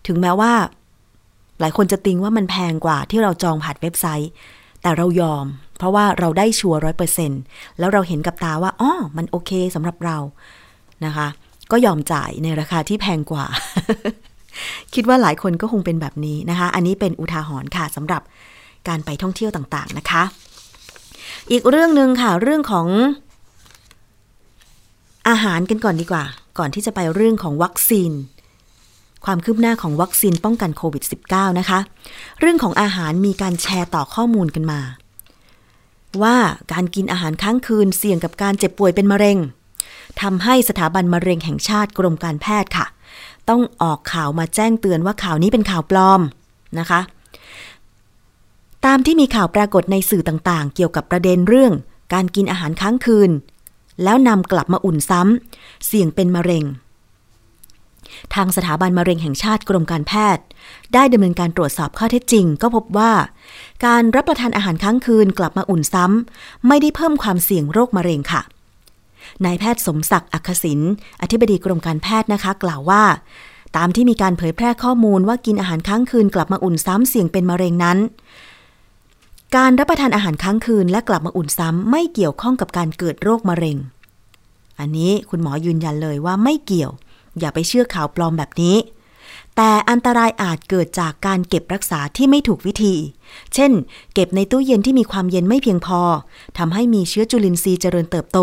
ถึงแม้ว่า หลายคนจะติงว่ามันแพงกว่าที่เราจองผ่านเว็บไซต์ แต่เรายอม เพราะว่าเราได้ชัวร์ร้อยเปอร์เซ็นแล้วเราเห็นกับตาว่าอ๋อมันโอเคสำหรับเรานะคะ ก็ยอมจ่ายในราคาที่แพงกว่า คิดว่าหลายคนก็คงเป็นแบบนี้นะคะ อันนี้เป็นอุทาหรณ์ค่ะสำหรับการไปท่องเที่ยวต่างๆนะคะ อีกเรื่องหนึ่งค่ะเรื่องของ อาหารกันก่อนดีกว่า ก่อนที่จะไปเรื่องของวัคซีน ความคืบหน้าของวัคซีนป้องกันโควิด -19 นะคะ เรื่องของอาหารมีการแชร์ต่อข้อมูลกันมา ว่าการกินอาหารค้างคืนเสี่ยงกับการเจ็บป่วยเป็นมะเร็งทำให้สถาบันมะเร็งแห่งชาติกรมการแพทย์ค่ะ ต้องออกข่าวมาแจ้งเตือนว่าข่าวนี้เป็นข่าวปลอมนะคะ ตามที่มีข่าวปรากฏในสื่อต่างๆ เกี่ยวกับประเด็นเรื่อง การกินอาหารค้างคืน แล้วนำกลับมาอุ่นซ้ำเสี่ยงเป็นมะเร็ง ทางสถาบันมะเร็งแห่งชาติกรมการแพทย์ ได้ดำเนินการตรวจสอบข้อเท็จจริง ก็พบว่า การรับประทานอาหารค้างคืนกลับมาอุ่นซ้ำไม่ได้เพิ่มความเสี่ยงโรคมะเร็งค่ะนายแพทย์สมศักดิ์อักษินอธิบดีกรมการแพทย์นะคะ กล่าวว่า ตามที่มีการเผยแพร่ข้อมูลว่ากินอาหารค้างคืนกลับมาอุ่นซ้ำเสี่ยงเป็นมะเร็งนั้น การรับประทานอาหารค้างคืนและกลับมาอุ่นซ้ำไม่เกี่ยวข้องกับการเกิดโรคมะเร็ง อันนี้คุณหมอยืนยันเลยว่าไม่เกี่ยว อย่าไปเชื่อข่าวปลอมแบบนี้ แต่อันตรายอาจเกิดจากการเก็บรักษาที่ไม่ถูกวิธี เช่น เก็บในตู้เย็นที่มีความเย็นไม่เพียงพอทำให้มีเชื้อจุลินทรีย์เจริญเติบโต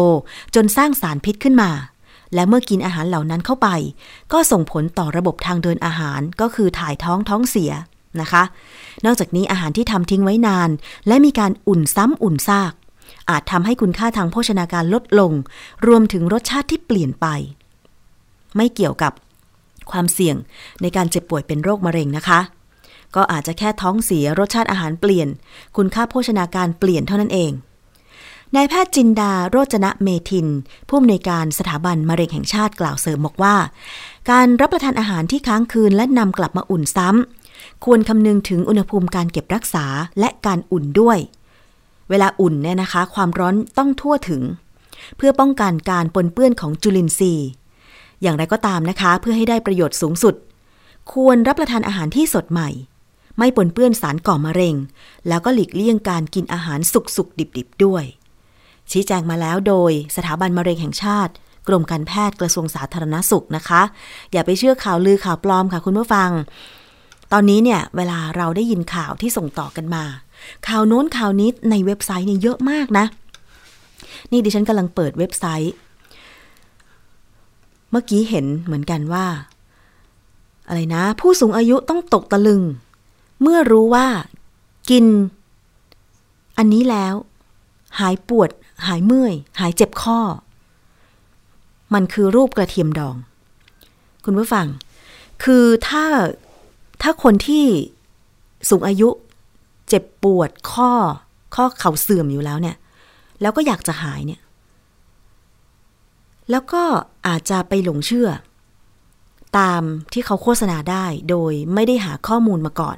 จนสร้างสารพิษขึ้นมาและเมื่อกินอาหารเหล่านั้นเข้าไป ก็ส่งผลต่อระบบทางเดินอาหารก็คือถ่ายท้องท้องเสีย นะคะ นอกจากนี้อาหารที่ทำทิ้งไว้นาน และมีการอุ่นซ้ำอุ่นซาก อาจทำให้คุณค่าทางโภชนาการลดลง รวมถึงรสชาติที่เปลี่ยนไป ไม่เกี่ยวกับความเสี่ยงในการเจ็บป่วยเป็นโรคมะเร็งนะคะ ก็อาจจะแค่ท้องเสียรสชาติอาหารเปลี่ยน คุณค่าโภชนาการเปลี่ยนเท่านั้นเองนายแพทย์จินดาโรจนะเมทิน ผู้อำนวยการสถาบันมะเร็งแห่งชาติกล่าวเสริมบอกว่า การรับประทานอาหารที่ค้างคืนและนำกลับมาอุ่นซ้ำ ควรคำนึงถึงอุณหภูมิการเก็บรักษาและการอุ่นด้วย เวลาอุ่นเนี่ยนะคะ ความร้อนต้องทั่วถึง เพื่อป้องกันการปนเปื้อนของจุลินทรีย์ อย่างไรก็ตามนะคะ เพื่อให้ได้ประโยชน์สูงสุด ควรรับประทานอาหารที่สดใหม่ ไม่ปนเปื้อนสารก่อมะเร็ง แล้วก็หลีกเลี่ยงการกินอาหารสุกๆดิบๆด้วย ชี้แจงมาแล้วโดยสถาบันมะเร็งแห่งชาติกรมการแพทย์กระทรวงสาธารณสุขนะคะ อย่าไปเชื่อข่าวลือข่าวปลอมค่ะคุณผู้ฟัง ตอนนี้เนี่ยเวลาเราได้ยินข่าวที่ส่งต่อกันมา ข่าวโน้นข่าวนี้ในเว็บไซต์เนี่ยเยอะมากนะ นี่ดิฉันกำลังเปิดเว็บไซต์ เมื่อกี้เห็นเหมือนกันว่า อะไรนะ ผู้สูงอายุต้องตกตะลึง เมื่อรู้ว่ากิน อันนี้แล้ว หายปวด หายเมื่อย หายเจ็บข้อ มันคือรูปกระเทียมดอง คุณผู้ฟัง คือถ้า ถ้าคนที่สูงอายุเจ็บปวดข้อ ข้อเข่าเสื่อมอยู่แล้วเนี่ย แล้วก็อยากจะหายเนี่ย แล้วก็อาจจะไปหลงเชื่อ ตามที่เขาโฆษณาได้โดยไม่ได้หาข้อมูลมาก่อน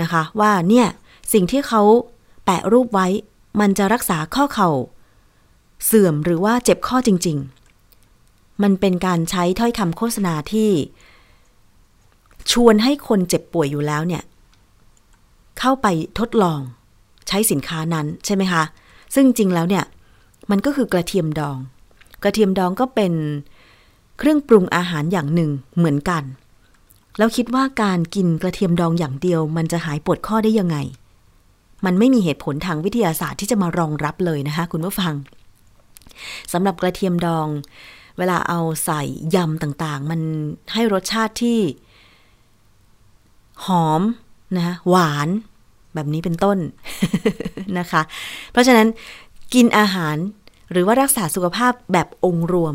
นะคะ ว่าเนี่ยสิ่งที่เขาแปะรูปไว้มันจะรักษาข้อเข่า เสื่อมหรือว่าเจ็บข้อจริง ๆ มันเป็นการใช้ถ้อยคำโฆษณาที่ ชวนให้คนเจ็บป่วยอยู่แล้วเนี่ย เข้าไปทดลองใช้สินค้านั้นใช่ไหมคะ ซึ่งจริงแล้วเนี่ย มันก็คือกระเทียมดอง กระเทียมดองก็เป็นเครื่องปรุงอาหารอย่างหนึ่งเหมือนกัน แล้วคิดว่าการกินกระเทียมดองอย่างเดียว มันจะหายปวดข้อได้ยังไง มันไม่มีเหตุผลทางวิทยาศาสตร์ที่จะมารองรับเลยนะคะคุณผู้ฟังสำหรับกระเทียมดอง เวลาเอาใส่ยำต่างๆ มันให้รสชาติที่ หอมนะหวานแบบนี้เป็นต้นนะคะ เพราะฉะนั้นกินอาหารหรือว่ารักษาสุขภาพแบบองค์รวม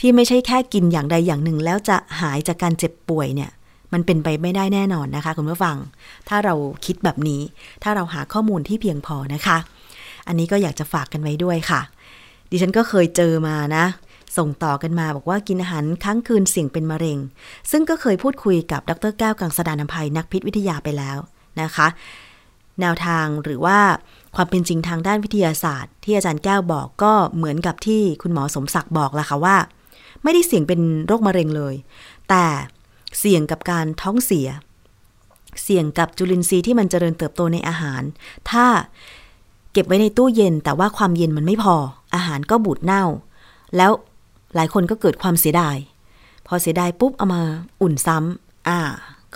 ที่ไม่ใช่แค่กินอย่างใดอย่างหนึ่ง แล้วจะหายจากการเจ็บป่วยเนี่ย มันเป็นไปไม่ได้แน่นอนนะคะคุณผู้ฟัง ถ้าเราคิดแบบนี้ ถ้าเราหาข้อมูลที่เพียงพอนะคะ อันนี้ก็อยากจะฝากกันไว้ด้วยค่ะ ดิฉันก็เคยเจอมานะ ส่งต่อกันมาบอกว่ากินอาหารค้างคืนเสี่ยงเป็นมะเร็ง ซึ่งก็เคยพูดคุยกับดรแก้วกังสดานนภัยนักพิษวิทยาไปแล้วนะคะ แนวทางหรือว่าความเป็นจริงทางด้านวิทยาศาสตร์ ที่อาจารย์แก้วบอกก็เหมือนกับที่คุณหมอสมศักดิ์บอกละค่ะว่า ไม่ได้เสี่ยงเป็นโรคมะเร็งเลย แต่เสี่ยงกับการท้องเสีย เสี่ยงกับจุลินทรีย์ที่มันเจริญเติบโตในอาหาร ถ้าเก็บไว้ในตู้เย็นแต่ว่าความเย็นมันไม่พอ อาหารก็บูดเน่า แล้ว หลายคนก็เกิดความเสียดาย พอเสียดายปุ๊บเอามาอุ่นซ้ำอ่า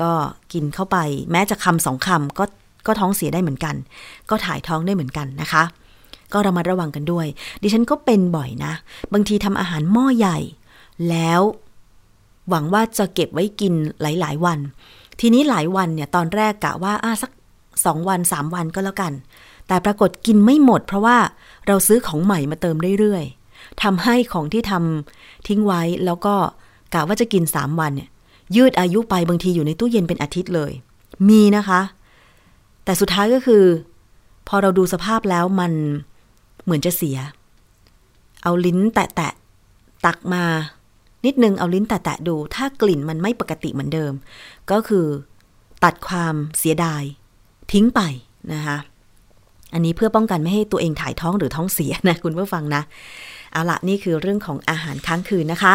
ก็กินเข้าไป แม้จะคำสองคำก็ก็ท้องเสียได้เหมือนกัน ก็ถ่ายท้องได้เหมือนกันนะคะ ก็ระมัดระวังกันด้วย ดิฉันก็เป็นบ่อยนะ บางทีทำอาหารหม้อใหญ่ แล้วหวังว่าจะเก็บไว้กินหลาย ๆ วัน ทีนี้หลายวันเนี่ยตอนแรกกะว่าอ่าสักสองวันสามวันก็แล้วกัน แต่ปรากฏกินไม่หมด เพราะว่าเราซื้อของใหม่มาเติมเรื่อยๆ ทำให้ของที่ทำทิ้งไว้แล้วก็กะว่าจะกินสามวันเนี่ยยืดอายุไปบางทีอยู่ในตู้เย็นเป็นอาทิตย์เลย มีนะคะ แต่สุดท้ายก็คือ พอเราดูสภาพแล้วมันเหมือนจะเสีย เอาลิ้นแตะแตะตักมา นิดนึงเอาลิ้นแตะแตะดู ถ้ากลิ่นมันไม่ปกติเหมือนเดิม ก็คือตัดความเสียดาย ทิ้งไปนะคะอันนี้เพื่อป้องกันไม่ให้ตัวเองถ่ายท้องหรือท้องเสียนะคุณผู้ฟังนะ เอาละนี่คือเรื่องของอาหารค้างคืนนะคะ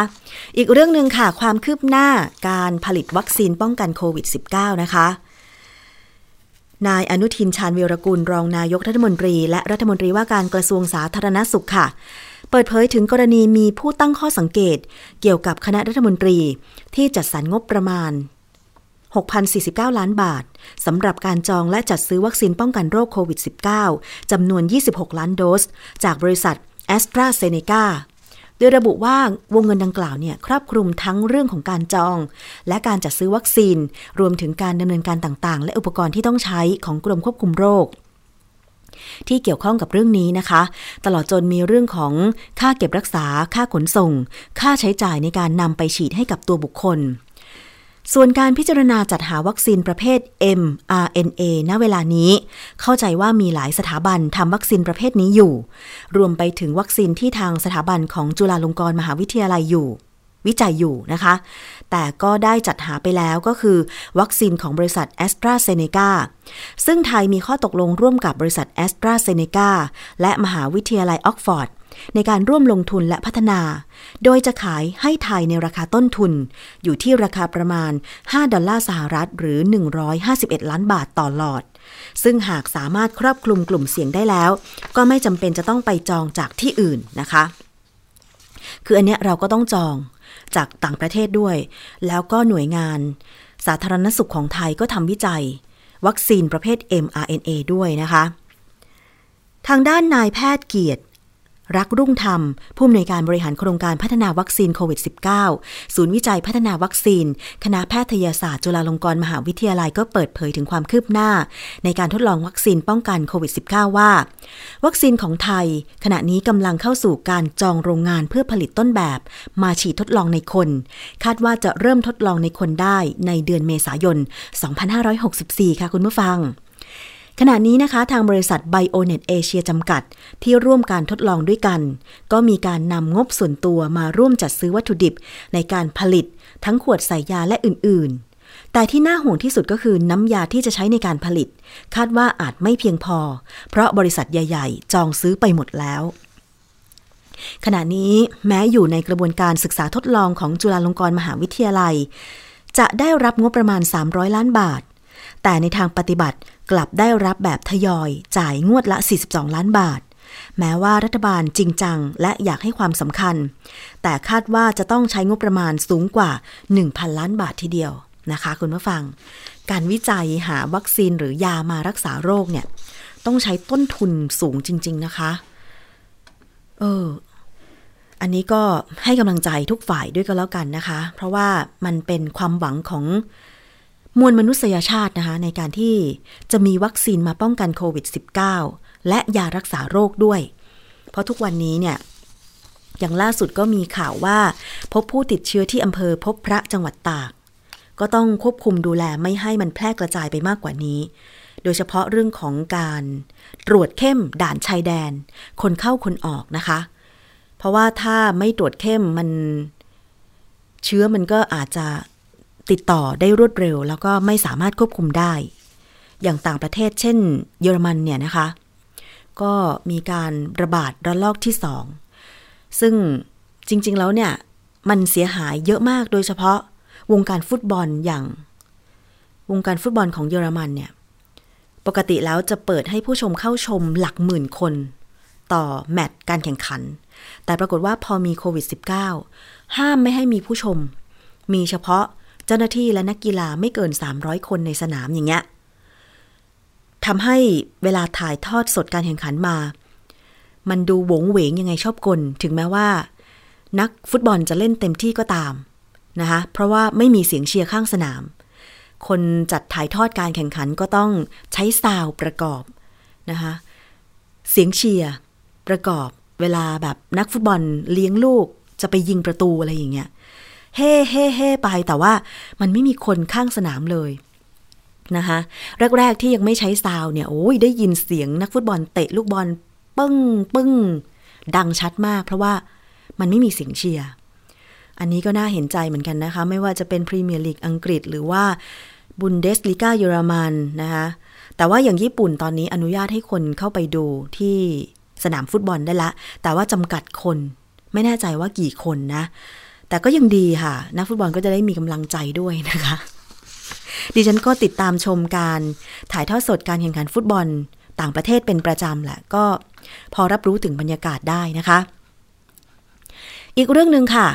อีกเรื่องหนึ่งค่ะ ความคืบหน้าการผลิตวัคซีนป้องกันโควิด -19 นะคะ นายอนุทินชาญวีรกุลรองนายกรัฐมนตรี และรัฐมนตรีว่าการกระทรวงสาธารณสุขค่ะ เปิดเผยถึงกรณีมีผู้ตั้งข้อสังเกต เกี่ยวกับคณะรัฐมนตรี ที่จัดสรรงบประมาณ6,049 ล้านบาท สำหรับการจองและจัดซื้อวัคซีนป้องกันโรคโควิด -19 จำนวน 26 ล้านโดส จากบริษัท แอสตราเซเนกาโดยระบุว่าวงเงินดังกล่าวเนี่ยครอบคลุมทั้งเรื่องของการจอง และการจัดซื้อวัคซีน รวมถึงการดำเนินการต่างๆ และอุปกรณ์ที่ต้องใช้ของกรมควบคุมโรคที่เกี่ยวข้องกับเรื่องนี้นะคะ ตลอดจนมีเรื่องของค่าเก็บรักษา ค่าขนส่ง ค่าใช้จ่ายในการนำไปฉีดให้กับตัวบุคคล ส่วนการพิจารณาจัดหาวัคซีนประเภท mRNA ณ เวลานี้ เข้าใจว่ามีหลายสถาบันทำวัคซีนประเภทนี้อยู่ รวมไปถึงวัคซีนที่ทางสถาบันของจุฬาลงกรณ์มหาวิทยาลัยอยู่ วิจัยอยู่นะคะ แต่ก็ได้จัดหาไปแล้วก็คือ วัคซีนของบริษัทแอสตราเซเนกาซึ่งไทยมีข้อตกลงร่วมกับบริษัทแอสตราเซเนกาและมหาวิทยาลัยออกฟอร์ด ในการร่วมลงทุนและพัฒนา โดยจะขายให้ไทยในราคาต้นทุน อยู่ที่ราคาประมาณ 5 ดอลลาร์สหรัฐ หรือ 151 ล้านบาทต่อหลอด ซึ่งหากสามารถครอบคลุมกลุ่มเสี่ยงได้แล้ว ก็ไม่จำเป็นจะต้องไปจองจากที่อื่นนะคะ คืออันเนี้ยเราก็ต้องจองจากต่างประเทศด้วย แล้วก็หน่วยงาน สาธารณสุขของไทยก็ทำวิจัย วัคซีนประเภท mRNA ด้วยนะคะ ทางด้านนายแพทย์เกียรติ รักรุ่งธรรม ผู้อำนวยการบริหารโครงการพัฒนาวัคซีนโควิด -19 ศูนย์วิจัยพัฒนาวัคซีน คณะแพทยศาสตร์จุฬาลงกรณ์มหาวิทยาลัยก็เปิดเผยถึงความคืบหน้า ในการทดลองวัคซีนป้องกันโควิด -19 ว่า วัคซีนของไทย ขณะนี้กำลังเข้าสู่การจองโรงงานเพื่อผลิตต้นแบบ มาฉีดทดลองในคน คาดว่าจะเริ่มทดลองในคนได้ในเดือนเมษายน 2564 ค่ะคุณผู้ฟัง ขณะนี้นะคะทางบริษัท Bionet Asia จำกัด ที่ร่วมการทดลองด้วยกัน ก็มีการนำงบส่วนตัวมาร่วมจัดซื้อวัตถุดิบในการผลิต ทั้งขวดใส่ยาและอื่น ๆแต่ที่น่าห่วงที่สุดก็คือน้ำยาที่จะใช้ในการผลิต คาดว่าอาจไม่เพียงพอ เพราะบริษัทใหญ่ ๆ จองซื้อไปหมดแล้ว ขณะนี้แม้อยู่ในกระบวนการศึกษาทดลองของจุฬาลงกรณ์มหาวิทยาลัย จะได้รับงบประมาณ 300 ล้านบาท แต่ในทางปฏิบัติกลับได้รับแบบทยอยจ่ายงวดละ 42 ล้านบาท แม้ว่ารัฐบาลจริงจังและอยากให้ความสำคัญ แต่คาดว่าจะต้องใช้งบประมาณสูงกว่า 1,000 ล้านบาททีเดียวนะคะคุณผู้ฟัง การวิจัยหาวัคซีนหรือยามารักษาโรคเนี่ย ต้องใช้ต้นทุนสูงจริง ๆ นะคะ เออ อันนี้ก็ให้กำลังใจทุกฝ่ายด้วยก็แล้วกันนะคะ เพราะว่ามันเป็นความหวังของ มวลมนุษยชาตินะคะในการที่จะมีวัคซีนมาป้องกันโควิด -19 และยารักษาโรคด้วย เพราะทุกวันนี้เนี่ยอย่างล่าสุดก็มีข่าวว่า พบผู้ติดเชื้อที่อำเภอพบพระจังหวัดตาก ก็ต้องควบคุมดูแลไม่ให้มันแพร่กระจายไปมากกว่านี้ โดยเฉพาะเรื่องของการตรวจเข้มด่านชายแดน คนเข้าคนออกนะคะ เพราะว่าถ้าไม่ตรวจเข้มมันเชื้อมันก็อาจจะ ติดต่อได้รวดเร็ว แล้วก็ไม่สามารถควบคุมได้ อย่างต่างประเทศเช่น เยอรมันเนี่ยนะคะ ก็มีการระบาดระลอกที่สองซึ่งจริง ๆ แล้วเนี่ย มันเสียหายเยอะมากโดยเฉพาะวงการฟุตบอลอย่าง วงการฟุตบอลของเยอรมันเนี่ย ปกติแล้วจะเปิดให้ผู้ชมเข้าชมหลักหมื่นคน ต่อแมตช์การแข่งขัน แต่ปรากฏว่าพอมีโควิด -19 ห้ามไม่ให้มีผู้ชม มีเฉพาะ เจ้าหน้าที่และนักกีฬาไม่เกิน 300 คนในสนามอย่างเงี้ยทำให้เวลาถ่ายทอดสดการแข่งขันมา มันดูหวงเหวงยังไงชอบกล ถึงแม้ว่า นักฟุตบอลจะเล่นเต็มที่ก็ตามนะคะ เพราะว่าไม่มีเสียงเชียร์ข้างสนาม คนจัดถ่ายทอดการแข่งขันก็ต้องใช้ซาวประกอบนะคะ เสียงเชียร์ประกอบเวลาแบบนักฟุตบอลเลี้ยงลูกจะไปยิงประตูอะไรอย่างเงี้ย เฮ่เฮ่เฮ่ไปแต่ว่ามันไม่มีคนข้างสนามเลยนะคะแรก ๆ ที่ยังไม่ใช้ซาวเนี่ยโอ้ยได้ยินเสียงนักฟุตบอลเตะลูกบอลปึ้งปึ้งดังชัดมาก เพราะว่ามันไม่มีเสียงเชียร์อันนี้ก็น่าเห็นใจเหมือนกันนะคะ ไม่ว่าจะเป็นพรีเมียร์ลีกอังกฤษหรือว่าบุนเดสลิก้าเยอรมันนะคะแต่ว่าอย่างญี่ปุ่นตอนนี้อนุญาตให้คนเข้าไปดูที่สนามฟุตบอลได้ละ แต่ว่าจำกัดคน ไม่แน่ใจว่ากี่คนนะ แต่ก็ยังดีค่ะ นักฟุตบอลก็จะได้มีกำลังใจด้วยนะคะ ดิฉันก็ติดตามชมการถ่ายทอดสดการแข่งขันฟุตบอลต่างประเทศเป็นประจำแหละ ก็พอรับรู้ถึงบรรยากาศได้นะคะ อีกเรื่องหนึ่งค่ะ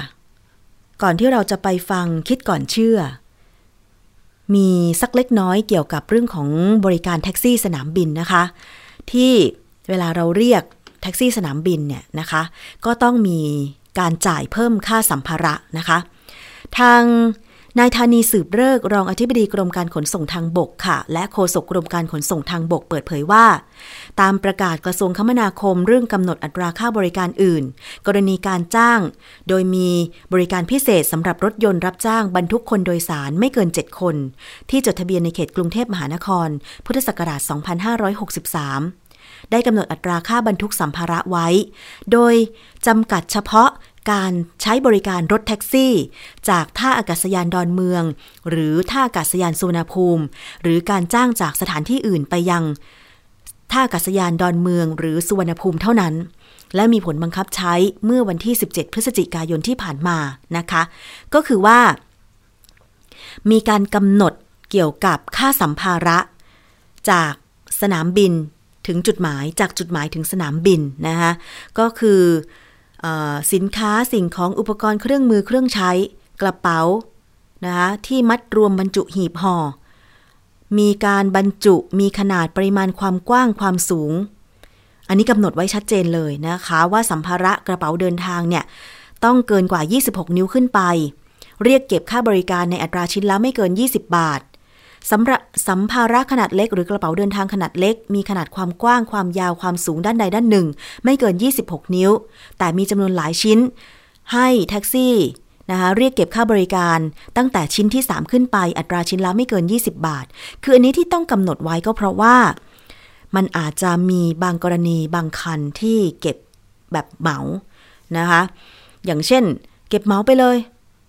ก่อนที่เราจะไปฟังคิดก่อนเชื่อ มีสักเล็กน้อยเกี่ยวกับเรื่องของบริการแท็กซี่สนามบินนะคะ ที่เวลาเราเรียกแท็กซี่สนามบินเนี่ยนะคะ ก็ต้องมี การจ่ายเพิ่มค่าสัมภาระนะคะ ทางนายธานีสืบเลิกรองอธิบดีกรมการขนส่งทางบกค่ะ และโฆษกกรมการขนส่งทางบกเปิดเผยว่า ตามประกาศกระทรวงคมนาคมเรื่องกำหนดอัตราค่าบริการอื่น กรณีการจ้าง โดยมีบริการพิเศษสำหรับรถยนต์รับจ้างบรรทุกคนโดยสารไม่เกิน 7 คน ที่จดทะเบียนในเขตกรุงเทพมหานคร พุทธศักราช 2563 ได้กำหนดอัตราค่าบรรทุกสัมภาระไว้ โดยจำกัดเฉพาะการใช้บริการรถแท็กซี่ จากท่าอากาศยานดอนเมือง หรือท่าอากาศยานสุวรรณภูมิ หรือการจ้างจากสถานที่อื่นไปยัง ท่าอากาศยานดอนเมืองหรือสุวรรณภูมิเท่านั้น และมีผลบังคับใช้เมื่อวันที่ 17 พฤศจิกายนที่ผ่านมานะคะ ก็คือว่า มีการกำหนดเกี่ยวกับค่าสัมภาระ จากสนามบิน ถึงจุดหมายจากจุดหมายถึงสนามบินนะคะก็คือสินค้าสิ่งของอุปกรณ์เครื่องมือเครื่องใช้ กระเป๋านะคะที่มัดรวมบรรจุหีบห่อ มีการบรรจุมีขนาดปริมาณความกว้างความสูง อันนี้กำหนดไว้ชัดเจนเลยนะคะว่าสัมภาระกระเป๋าเดินทางเนี่ยต้องเกินกว่า 26 นิ้วขึ้นไป เรียกเก็บค่าบริการในอัตราชิ้นละไม่เกิน 20 บาท สำหรับสัมภาระขนาดเล็ก หรือกระเป๋าเดินทางขนาดเล็ก มีขนาดความกว้างความยาวความสูงด้านใดด้านหนึ่ง ไม่เกิน 26 นิ้ว แต่มีจำนวนหลายชิ้น ให้แท็กซี่นะคะเรียกเก็บค่าบริการตั้งแต่ชิ้นที่ 3 ขึ้นไปอัตราชิ้นละไม่เกิน 20 บาท คืออันนี้ที่ต้องกำหนดไว้ก็เพราะว่า มันอาจจะมีบางกรณีบางคันที่เก็บแบบเหมานะคะอย่างเช่น เก็บเหมาไปเลย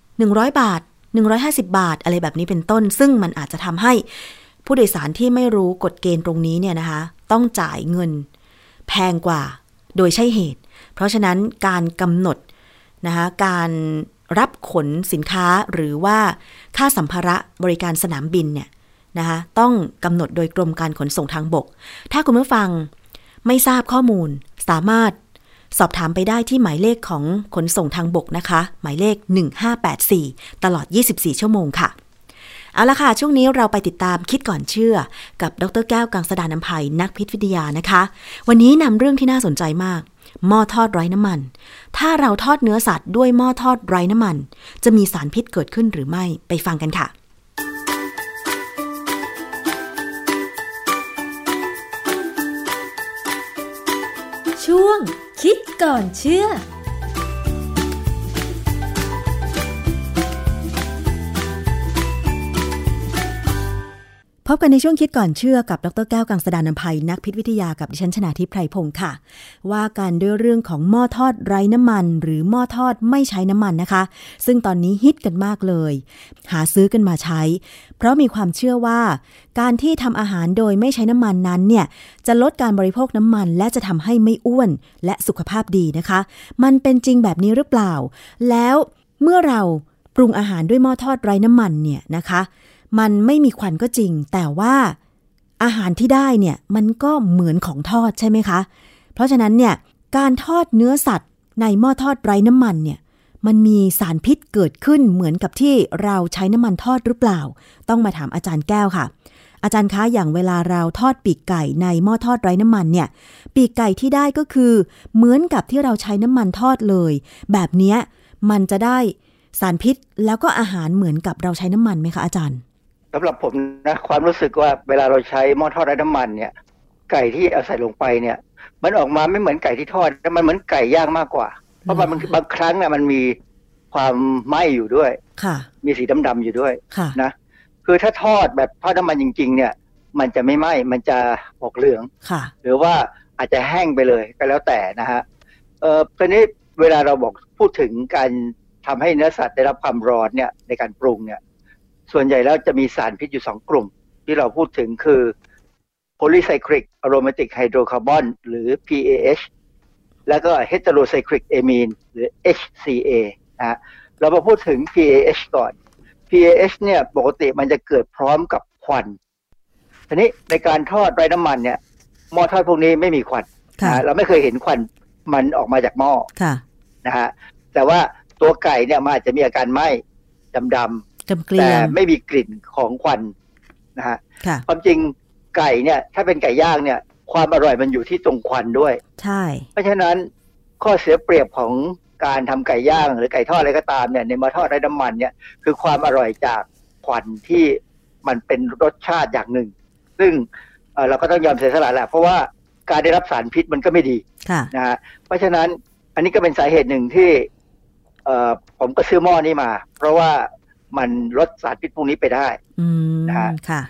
100 บาท 150 บาทอะไรแบบนี้เป็นต้น ซึ่งมันอาจจะทำให้ผู้โดยสารที่ไม่รู้กฎเกณฑ์ตรงนี้เนี่ยนะคะ ต้องจ่ายเงินแพงกว่าโดยใช่เหตุ เพราะฉะนั้นการกำหนดนะคะการรับขนสินค้าหรือว่าค่าสัมภาระบริการสนามบินเนี่ยนะคะต้องกำหนดโดยกรมการขนส่งทางบก ถ้าคุณผู้ฟังไม่ทราบข้อมูลสามารถ สอบถามไปได้ที่หมายเลขของขนส่งทางบกนะคะ หมายเลข 1584 ตลอด 24 ชั่วโมงค่ะ เอาละค่ะ ช่วงนี้เราไปติดตามคิดก่อนเชื่อ กับดรแก้วกังสดานนภัยนักพิษวิทยานะคะ วันนี้นำเรื่องที่น่าสนใจมาก หม้อทอดไร้น้ำมัน ถ้าเราทอดเนื้อสัตว์ด้วยหม้อทอดไร้น้ำมัน จะมีสารพิษเกิดขึ้นหรือไม่ไปฟังกันค่ะ ก่อนเชื่อ พบกันในช่วงคิดก่อนเชื่อกับดรแก้วกังสดานนภัยนักพิษวิทยากับดิฉันชนาทิพไพรพงศ์ค่ะ ว่ากันด้วยเรื่องของหม้อทอดไร้น้ำมัน หรือหม้อทอดไม่ใช้น้ำมันนะคะ ซึ่งตอนนี้ฮิตกันมากเลย หาซื้อกันมาใช้ เพราะมีความเชื่อว่า การที่ทำอาหารโดยไม่ใช้น้ำมันนั้นเนี่ยจะลดการบริโภคน้ำมัน และจะทำให้ไม่อ้วน และสุขภาพดีนะคะ มันเป็นจริงแบบนี้หรือเปล่า แล้วเมื่อเราปรุงอาหารด้วยหม้อทอดไร้น้ำมันเนี่ยนะคะ มันไม่มีควันก็จริง แต่ว่าอาหารที่ได้เนี่ยมันก็เหมือนของทอดใช่ไหมคะ เพราะฉะนั้นเนี่ยการทอดเนื้อสัตว์ในหม้อทอดไร้น้ำมันเนี่ยมันมีสารพิษเกิดขึ้นเหมือนกับที่เราใช้น้ำมันทอดหรือเปล่า ต้องมาถามอาจารย์แก้วค่ะ อาจารย์คะอย่างเวลาเราทอดปีกไก่ในหม้อทอดไร้น้ำมันเนี่ย ปีกไก่ที่ได้ก็คือ เหมือนกับที่เราใช้น้ำมันทอดเลย แบบนี้มันจะได้สารพิษแล้วก็อาหารเหมือนกับเราใช้น้ำมันไหมคะอาจารย์ สำหรับผมนะความรู้สึกว่าเวลาเราใช้หม้อทอดไร้น้ำมันเนี่ย ไก่ที่เอาใส่ลงไปเนี่ย มันออกมาไม่เหมือนไก่ที่ทอดแต่มันเหมือนไก่ย่างมากกว่า เพราะมันบางครั้งเนี่ยมันมีความไหม้อยู่ด้วย ค่ะ มีสีดำๆอยู่ด้วยค่ะนะคือถ้าทอดแบบทอดน้ำมันจริง ๆ เนี่ย มันจะไม่ไหม้มันจะออกเหลืองค่ะ หรือว่าอาจจะแห้งไปเลยก็แล้วแต่นะฮะเอ่อตอนนี้เวลาเราบอกพูดถึงการทำให้เนื้อสัตว์ได้รับความร้อนเนี่ยในการปรุงเนี่ย ส่วนใหญ่แล้วจะมีสารพิษอยู่สองกลุ่ม ที่เราพูดถึงคือ polycyclic aromatic hydrocarbon หรือ PAH แล้วก็ heterocyclic amine หรือ HCA นะฮะเรามาพูดถึง PAH ก่อน PAH เนี่ยปกติมันจะเกิดพร้อมกับควันทีนี้ในการทอดไร้น้ำมันเนี่ยหม้อทอดพวกนี้ไม่มีควันค่ะนะฮะเราไม่เคยเห็นควันมันออกมาจากหม้อค่ะนะฮะแต่ว่าตัวไก่เนี่ยมันอาจจะมีอาการไหม้ดำกำเกๆลี แต่ยงไม่มีกลิ่นของควันนะฮะค่ะความจริงไก่เนี่ย ถ้าเป็นไก่ย่างเนี่ย ความอร่อยมันอยู่ที่ตรงควันด้วย ใช่ เพราะฉะนั้นข้อเสียเปรียบของการทำไก่ย่างหรือไก่ทอดอะไรก็ตามเนี่ยในมาทอดไร้น้ำมันเนี่ยคือความอร่อยจากควันที่มันเป็นรสชาติอย่างหนึ่ง ซึ่งเอ่อเราก็ต้องยอมเสียสละแหละเพราะว่าการได้รับสารพิษมันก็ไม่ดีค่ะนะฮะเพราะฉะนั้นอันนี้ก็เป็นสาเหตุหนึ่งที่เอ่อผมก็ซื้อหม้อนี้มา เพราะว่า มันลดสารพิษพวกนี้ไปได้อืมนะฮะค่ะ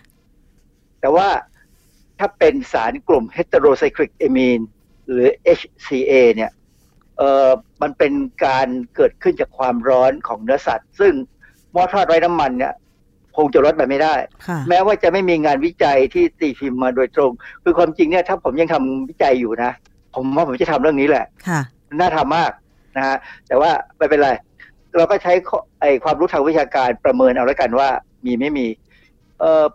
แต่ว่าถ้าเป็นสารกลุ่ม heterocyclic amine หรือ HCA เนี่ยเอ่อมันเป็นการเกิดขึ้นจากความร้อนของเนื้อสัตว์ ซึ่งหม้อทอดไร้น้ำมันเนี่ยคงจะลดไปไม่ได้ค่ะแม้ว่าจะไม่มีงานวิจัยที่ตีพิมพ์มาโดยตรง คือความจริงเนี่ยถ้าผมยังทำวิจัยอยู่นะ ผมว่าผมจะทำเรื่องนี้แหละค่ะน่าทำมากนะฮะแต่ว่าไม่เป็นไร เราก็ใช้ข้อไอความรู้ทางวิชาการประเมินเอาแล้วกันว่ามีไม่มี เอ่อ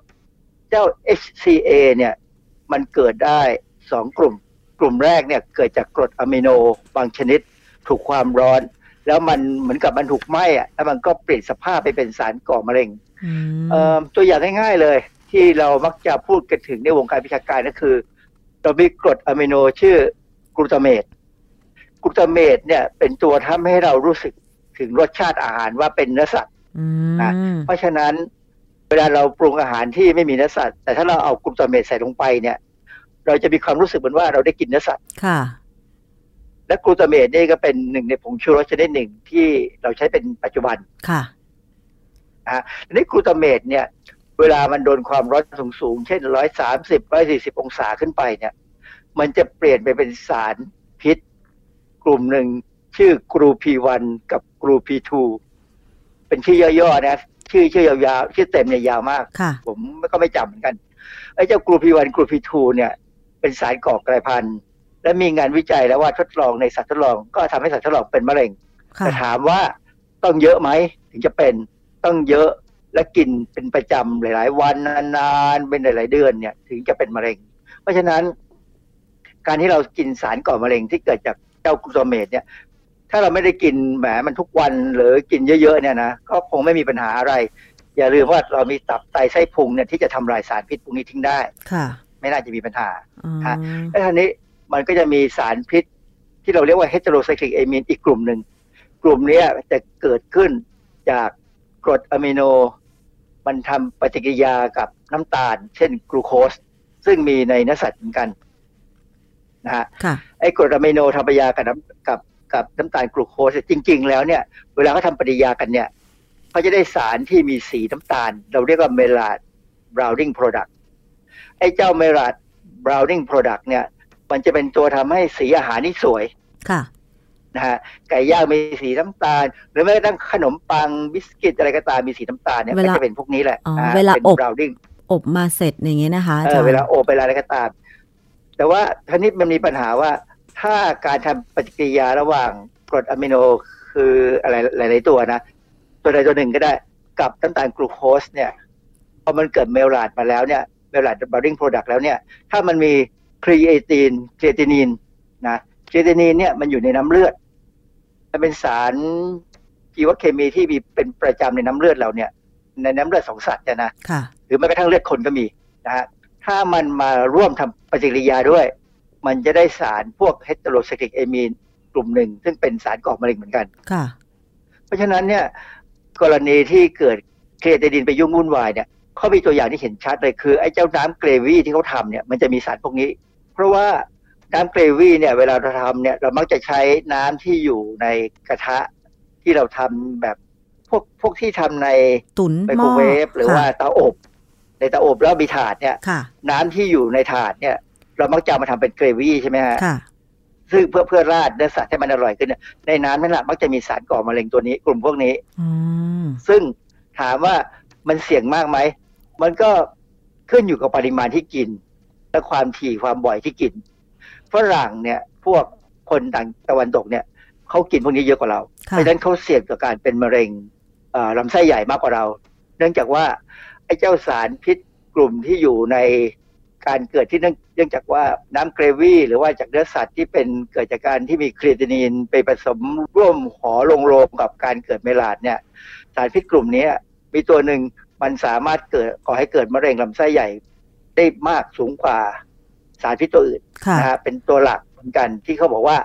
เจ้า HCA เนี่ย มันเกิดได้สองกลุ่ม กลุ่มแรกเนี่ย เกิดจากกรดอะมิโนบางชนิด ถูกความร้อน แล้วมันเหมือนกับมันถูกไหม้อะแล้วมันก็เปลี่ยนสภาพไปเป็นสารก่อมะเร็งอืมเอ่อตัวอย่างง่ายๆเลย ที่เรามักจะพูดกันถึงในวงการวิชาการก็คือเรามีกรดอะมิโนชื่อกลูตาเมตกลูตาเมตเนี่ยเป็นตัวทำให้เรารู้สึก ถึงรสชาติอาหารว่าเป็นเนื้อสัตว์อืนะมเพราะฉะนั้นเวลาเราปรุงอาหารที่ไม่มีเนื้อสัตว์ แต่ถ้าเราเอากลูตาเมตใส่ลงไปเนี่ย เราจะมีความรู้สึกเหมือนว่าเราได้กินเนื้อสัตว์ค่ะ และกลูตาเมตนี่ก็เป็นหนึ่งในผงชูรสชนิดหนึ่งที่เราใช้เป็นปัจจุบันค่ะนะฮะทีนี้กลูตาเมตเนี่ย เวลามันโดนความร้อนสูงๆเช่นร้อยสามสิบร้อยสี่สิบองศาขึ้นไปเนี่ย มันจะเปลี่ยนไปเป็นสารพิษ กลุ่มหนึ่ง ชื่อกรูพีวันกับกรูพีทูเป็นชื่อย่อๆนะชื่อชื่อยาวๆชื่อเต็มเนี่ยยาวมากค่ะผมก็ไม่จำเหมือนกันไอ้เจ้ากรูพีวันกรูพีทูเนี่ยเป็นสารก่อกลายพันธุ์ และมีงานวิจัยแล้วว่าทดลองในสัตว์ทดลองก็ทำให้สัตว์ทดลองเป็นมะเร็งค่ะแต่ถามว่าต้องเยอะไหมถึงจะเป็นต้องเยอะและกินเป็นประจำหลาย ๆ วันนานๆเป็นหลาย ๆ เดือนเนี่ย ถึงจะเป็นมะเร็ง เพราะฉะนั้น การที่เรากินสารก่อมะเร็งที่เกิดจากเจ้ากลูตาเมตเนี่ย ถ้าเราไม่ได้กินแหมมันทุกวันหรือกินเยอะๆเนี่ยนะก็คงไม่มีปัญหาอะไร อย่าลืมว่าเรามีตับไตไส้พุงเนี่ยที่จะทำลายสารพิษพวกนี้ทิ้งได้ค่ะ ไม่น่าจะมีปัญหาอืมฮะแล้วทีนี้มันก็จะมีสารพิษ ที่เราเรียกว่า heterocyclic amine อีกกลุ่มหนึ่งกลุ่มเนี้ยจะเกิดขึ้นจากกรดอะมิโน มันทำปฏิกิริยากับน้ำตาล เช่นกลูโคส ซึ่งมีในเนื้อสัตว์เหมือนกันนะฮะค่ะไอ้กรดอะมิโนทำปฏิกิริยากับน้ำ กับกับน้ำตาลกลูโคสจริง ๆ แล้วเนี่ย เวลาเขาทำปฏิกิริยากันเนี่ยเขาจะได้สารที่มีสีน้ำตาล เราเรียกว่าเมลา browning product ไอ้เจ้าเมลัด browning product เนี่ย มันจะเป็นตัวทำให้สีอาหารนี่สวยค่ะนะฮะไก่ย่างมีสีน้ำตาล หรือแม้กระทั่งขนมปังบิสกิตอะไรก็ตามมีสีน้ำตาลเนี่ยเวก็ลาจะเป็นพวกนี้แหละอ๋อนะฮะเวลาเป็นอบ browning อบมาเสร็จอย่างเงี้ยนะคะอาเอจาอรย์เวลาโอบเวลาอะไรก็ตาม แต่ว่าทีนี้มันมีปัญหาว่า ถ้าการทำปฏิกิริยาระหว่างกรดอะมิโนคืออะไรหลาย ๆ ตัวนะ ตัวใดตัวหนึ่งก็ได้กับน้ำตาลกลูโคสเนี่ยพอมันเกิด Maillard มาแล้วเนี่ยเมลลาดบ o ดิ้งโปรดักต์แล้วเนี่ย ถ้ามันมี creatine creatinine นะ creatinine เนี่ยมันอยู่ในน้ำเลือด มันเป็นสารชีวเคมีที่มีเป็นประจำในน้ำเลือดเราเนี่ย ในน้ำเลือดของสัตว์เนี่ยนะค่ะหรือแม้กระทั่งเลือดคนก็มีนะฮะถ้ามันมาร่วมทำปฏิกิริยาด้วย มันจะได้สารพวก heterocyclic amine กลุ่มหนึ่ง ซึ่งเป็นสารก่อมะเร็งเหมือนกันค่ะ เพราะฉะนั้นเนี่ยกรณีที่เกิดเครียดดินไปยุ่งวุ่นวายเนี่ยเขามีตัวอย่างที่เห็นชัดเลยคือไอ้เจ้าน้ำเกรวี่ที่เขาทำเนี่ยมันจะมีสารพวกนี้ เพราะว่าน้ำเกรวี่เนี่ยเวลาเราทำเนี่ยเรามักจะใช้น้ำที่อยู่ในกระทะที่เราทำแบบพวกพวกที่ทำในตุนไมหโคม้รอเวฟหรือว่าค่ะเตาอบ ในเตาอบแล้วมีถาดเนี่ยค่ะน้ำที่อยู่ในถาดเนี่ย เรามักจะเอามาทำเป็นเกรวี่ใช่ไหมฮะค่ะซึ่งเพื่อเพื่อราดเนื้อสัตว์ให้มันอร่อยขึ้นเนี่ยในน้ำนั่นแหละมักจะมีสารก่อมะเร็งตัวนี้ กลุ่มพวกนี้อืมซึ่งถามว่ามันเสี่ยงมากไหม มันก็ขึ้นอยู่กับปริมาณที่กิน และความถี่ความบ่อยที่กินฝรั่งเนี่ย พวกคนต่างตะวันตกเนี่ยเขากินพวกนี้เยอะกว่าเรา เพค่ะราะฉะนั้นเขาเสี่ยงกับการเป็นมะเร็งเอ่อลำไส้ใหญ่มากกว่าเรา เนื่องจากว่าไอ้เจ้าสารพิษกลุ่มที่อยู่ใน การเกิดที่เนื่องเนื่องจากว่าน้ำเกรวี่หรือว่าจากเนื้อสัตว์ที่เป็นเกิดจากการที่มีครีเอตินินไปผสมร่วมหอลงโรมกับการเกิดเมลาดเนี่ยสารพิษกลุ่มนี้มีตัวหนึ่งมันสามารถเกิดก่อให้เกิดมะเร็งลำไส้ใหญ่ได้มากสูงกว่าสารพิษตัวอื่นค่ะนะฮะเป็นตัวหลักเหมือนกันที่เขาบอกว่า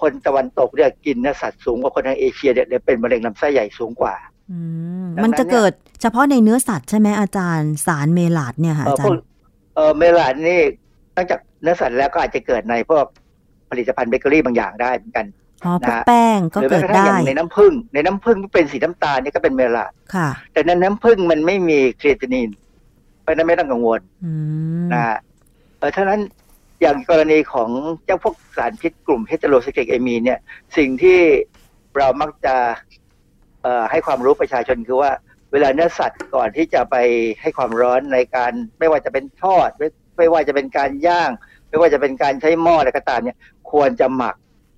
คนตะวันตกเนี่ยกินเนื้อสัตว์สูงกว่าคนทางเอเชียเนี่ยเลยเป็นมะเร็งลำไส้ใหญ่สูงกว่าอืมดังนั้นมันจะเกิดเฉพาะในเนื้อสัตว์ใช่ไหมอาจารย์ สารเมลาดเนี่ยค่ะเอออาจาพวรกย์ เออเมลาดนี่นอกจากเนื้อสัตว์แล้วก็อาจจะเกิดในพวกผลิตภัณฑ์เบเกอรี่บางอย่างได้เหมือนกันอ๋อพวกนะฮะแป้งก็หรือเกิแม้ดกระทั่งอได้ย่างในน้ำผึ้งในน้ำผึ้งที่เป็นสีน้ำตาลนี่ก็เป็นเมลาดค่ะ แต่ในน้ำผึ้งมันไม่มีครีเอตินินเพราะฉะนั้นไม่ต้องกังวลอืมนะฮะเออเท่านั้นอย่างกรณีของเจ้าพวกสารพิษกลุ่มเฮตโรไซคลิกเอมีนเนี่ย สิ่งที่เรามักจะเอ่อให้ความรู้ประชาชนคือว่า เวลาเนื้อสัตว์ก่อนที่จะไปให้ความร้อนในการไม่ว่าจะเป็นทอดไม่ไม่ว่าจะเป็นการย่าง ไม่ว่าจะเป็นการใช้หม้ออะไรก็ตามเนี่ย ควรจะหมัก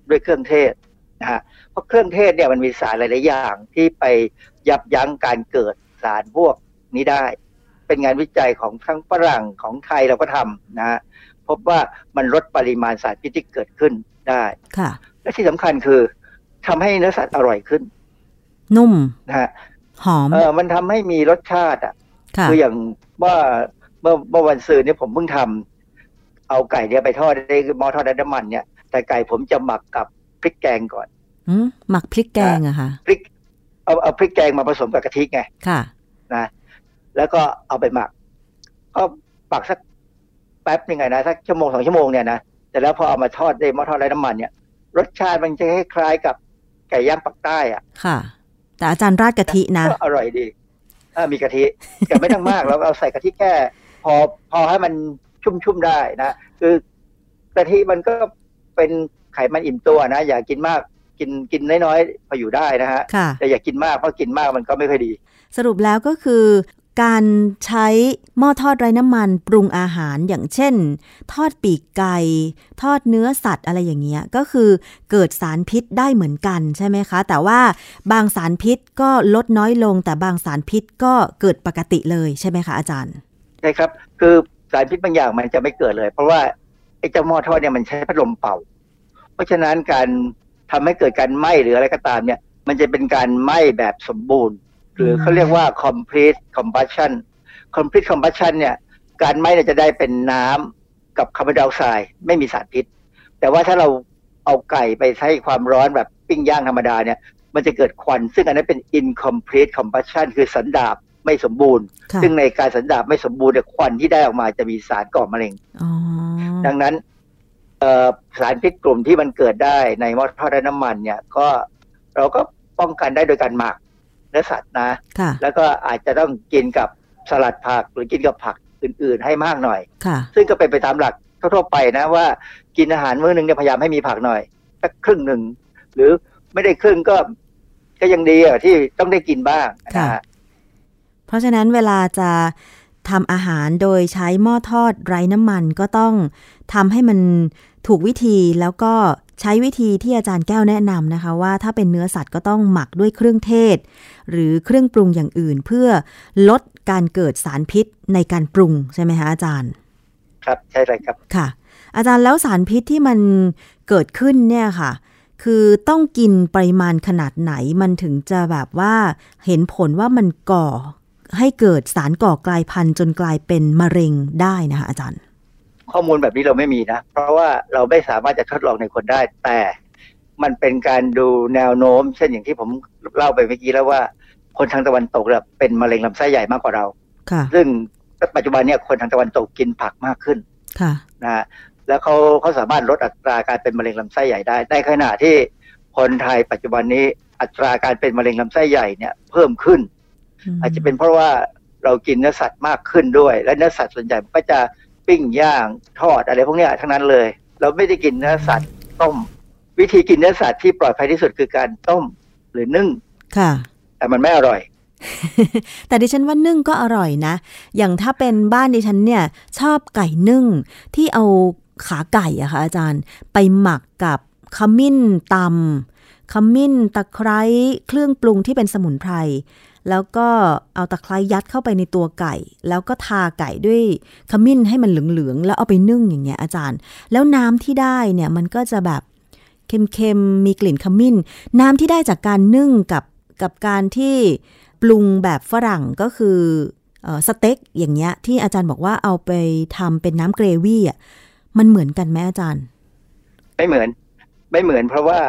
ด้วยเครื่องเทศนะฮะเพราะเครื่องเทศเนี่ยมันมีสารหลายๆอย่างที่ไปยับยั้งการเกิดสารพวกนี้ได้ เป็นงานวิจัยของทั้งฝรั่งของไทยเราก็ทำนะฮะพบว่ามันลดปริมาณสารพิษที่เกิดขึ้นได้ค่ะ และที่สำคัญคือทำให้เนื้อสัตว์อร่อยขึ้น นุ่มนะฮะ หอม เออ มันทำให้มีรสชาติอะค่ะคืออย่างว่าเมื่อเมื่อวันซืนเนี่ยผมเพิ่งทำเอาไก่เนี่ยไปทอดในหม้อทอดไร้น้ำมันเนี่ย แต่ไก่ผมจะหมักกับพริกแกงก่อนอืมหมักพริกแกงอะค่ะพริกเอาเอาพริกแกงมาผสมกับกะทิไงค่ะ นะ แล้วก็เอาไปหมักก็หมักสักแป๊บหนึ่งไงนะสักชั่วโมงสองชั่วโมงเนี่ยนะแต่แล้วพอเอามาทอดในหม้อทอดไร้น้ำมันเนี่ย รสชาติมันจะคล้ายๆกับไก่ย่างปักใต้อะค่ะ แต่อาจารย์ราดกะทินะก็อร่อยดีอ่ามีกะทิแต่ไม่ต้องมากเราเอาใส่กะทิแค่ พอพอให้มันชุ่มๆได้นะคือกะทิมันก็เป็นไขมันอิ่มตัวนะอย่ากินมากกินกินน้อยๆพออยู่ได้นะฮะค่ะแต่อย่ากินมากเพราะกินมากมันก็ไม่ค่อยดี สรุปแล้วก็คือ การใช้หม้อทอดไร้น้ำมันปรุงอาหารอย่างเช่น ทอดปีกไก่ ทอดเนื้อสัตว์อะไรอย่างเงี้ยก็คือเกิดสารพิษได้เหมือนกันใช่ไหมคะ แต่ว่าบางสารพิษก็ลดน้อยลง แต่บางสารพิษก็เกิดปกติเลยใช่ไหมคะอาจารย์ใช่ครับ คือสารพิษบางอย่างมันจะไม่เกิดเลย เพราะว่าไอ้เจ้าหม้อทอดเนี่ยมันใช้พัดลมเป่า เพราะฉะนั้นการทำให้เกิดการไหม้หรืออะไรก็ตามเนี่ย มันจะเป็นการไหม้แบบสมบูรณ์ หรือเขาเรียกว่า complete combustion complete combustion เนี่ย การไหม้เนี่ยจะได้เป็นน้ำกับคาร์บอนไดออกไซด์ไม่มีสารพิษ แต่ว่าถ้าเราเอาไก่ไปใช้ความร้อนแบบปิ้งย่างธรรมดาเนี่ย มันจะเกิดควัน ซึ่งอันนั้นเป็น incomplete combustion คือสันดาบไม่สมบูรณ์ค่ะซึ่งในการสันดาบไม่สมบูรณ์เนี่ยควันที่ได้ออกมาจะมีสารก่อมะเร็งอ๋อดังนั้นเอ่อสารพิษกลุ่มที่มันเกิดได้ในหม้อทอดไร้น้ำมันเนี่ยก็เราก็ป้องกันได้โดยการหมัก เนื้อสัตว์นะค่ะแล้วก็อาจจะต้องกินกับสลัดผักหรือกินกับผักอื่น ๆ ให้มากหน่อยค่ะซึ่งก็เป็นไปตามหลักทั่วๆไปนะว่ากินอาหารมื้อหนึ่งเนี่ยพยายามให้มีผักหน่อยสักครึ่งหนึ่งหรือไม่ได้ครึ่งก็ก็ยังดีอะที่ต้องได้กินบ้างนะค่ะฮะเพราะฉะนั้นเวลาจะทำอาหารโดยใช้หม้อทอดไร้น้ำมันก็ต้องทำให้มัน ถูกวิธีแล้วก็ใช้วิธีที่อาจารย์แก้วแนะนำนะคะว่าถ้าเป็นเนื้อสัตว์ก็ต้องหมักด้วยเครื่องเทศ หรือเครื่องปรุงอย่างอื่น เพื่อลดการเกิดสารพิษในการปรุงใช่ไหมคะอาจารย์ ครับใช่เลยครับค่ะ อาจารย์แล้วสารพิษที่มันเกิดขึ้นเนี่ยค่ะ คือต้องกินปริมาณขนาดไหนมันถึงจะแบบว่าเห็นผลว่ามันก่อให้เกิดสารก่อกลายพันธุ์จนกลายเป็นมะเร็งได้นะคะอาจารย์ ข้อมูลแบบนี้เราไม่มีนะ เพราะว่าเราไม่สามารถจะทดลองในคนได้ แต่มันเป็นการดูแนวโน้ม เช่นอย่างที่ผมเล่าไปเมื่อกี้แล้วว่า คนทางตะวันตกเนี่ยเป็นมะเร็งลำไส้ใหญ่มากกว่าเราค่ะซึ่งปัจจุบันเนี่ยคนทางตะวันตกกินผักมากขึ้นค่ะนะฮะแล้วเขาเขาสามารถลดอัตราการเป็นมะเร็งลำไส้ใหญ่ได้ในขณะที่คนไทยปัจจุบันนี้อัตราการเป็นมะเร็งลำไส้ใหญ่เนี่ยเพิ่มขึ้น อาจจะเป็นเพราะว่าเรากินเนื้อสัตว์มากขึ้นด้วย และเนื้อสัตว์ส่วนใหญ่มันก็จะ ปิ้งย่างทอดอะไรพวกเนี้ยทั้งนั้นเลย เราไม่ได้กินเนื้อสัตว์ต้ม วิธีกินเนื้อสัตว์ที่ปลอดภัยที่สุดคือการต้มหรือนึ่ง ค่ะ แต่มันไม่อร่อย แต่ดิฉันว่านึ่งก็อร่อยนะ อย่างถ้าเป็นบ้านดิฉันเนี่ย ชอบไก่นึ่งที่เอาขาไก่อะค่ะอาจารย์ไปหมักกับขมิ้นตำขมิ้นตะไคร้เครื่องปรุงที่เป็นสมุนไพร แล้วก็เอาตะไคร้ยัดเข้าไปในตัวไก่ แล้วก็ทาไก่ด้วยขมิ้นให้มันเหลืองๆ แล้วเอาไปนึ่งอย่างเงี้ยอาจารย์ แล้วน้ำที่ได้เนี่ยมันก็จะแบบเค็มๆ มีกลิ่นขมิ้น น้ำที่ได้จากการนึ่งกับกับการที่ปรุงแบบฝรั่งก็คือออสเต็กอย่างเงี้ยที่อาจารย์บอกว่าเอาไปทำเป็นน้ำเกรวี่อะมันเหมือนกันไหมอาจารย์ ไม่เหมือน ไม่เหมือนเพราะว่า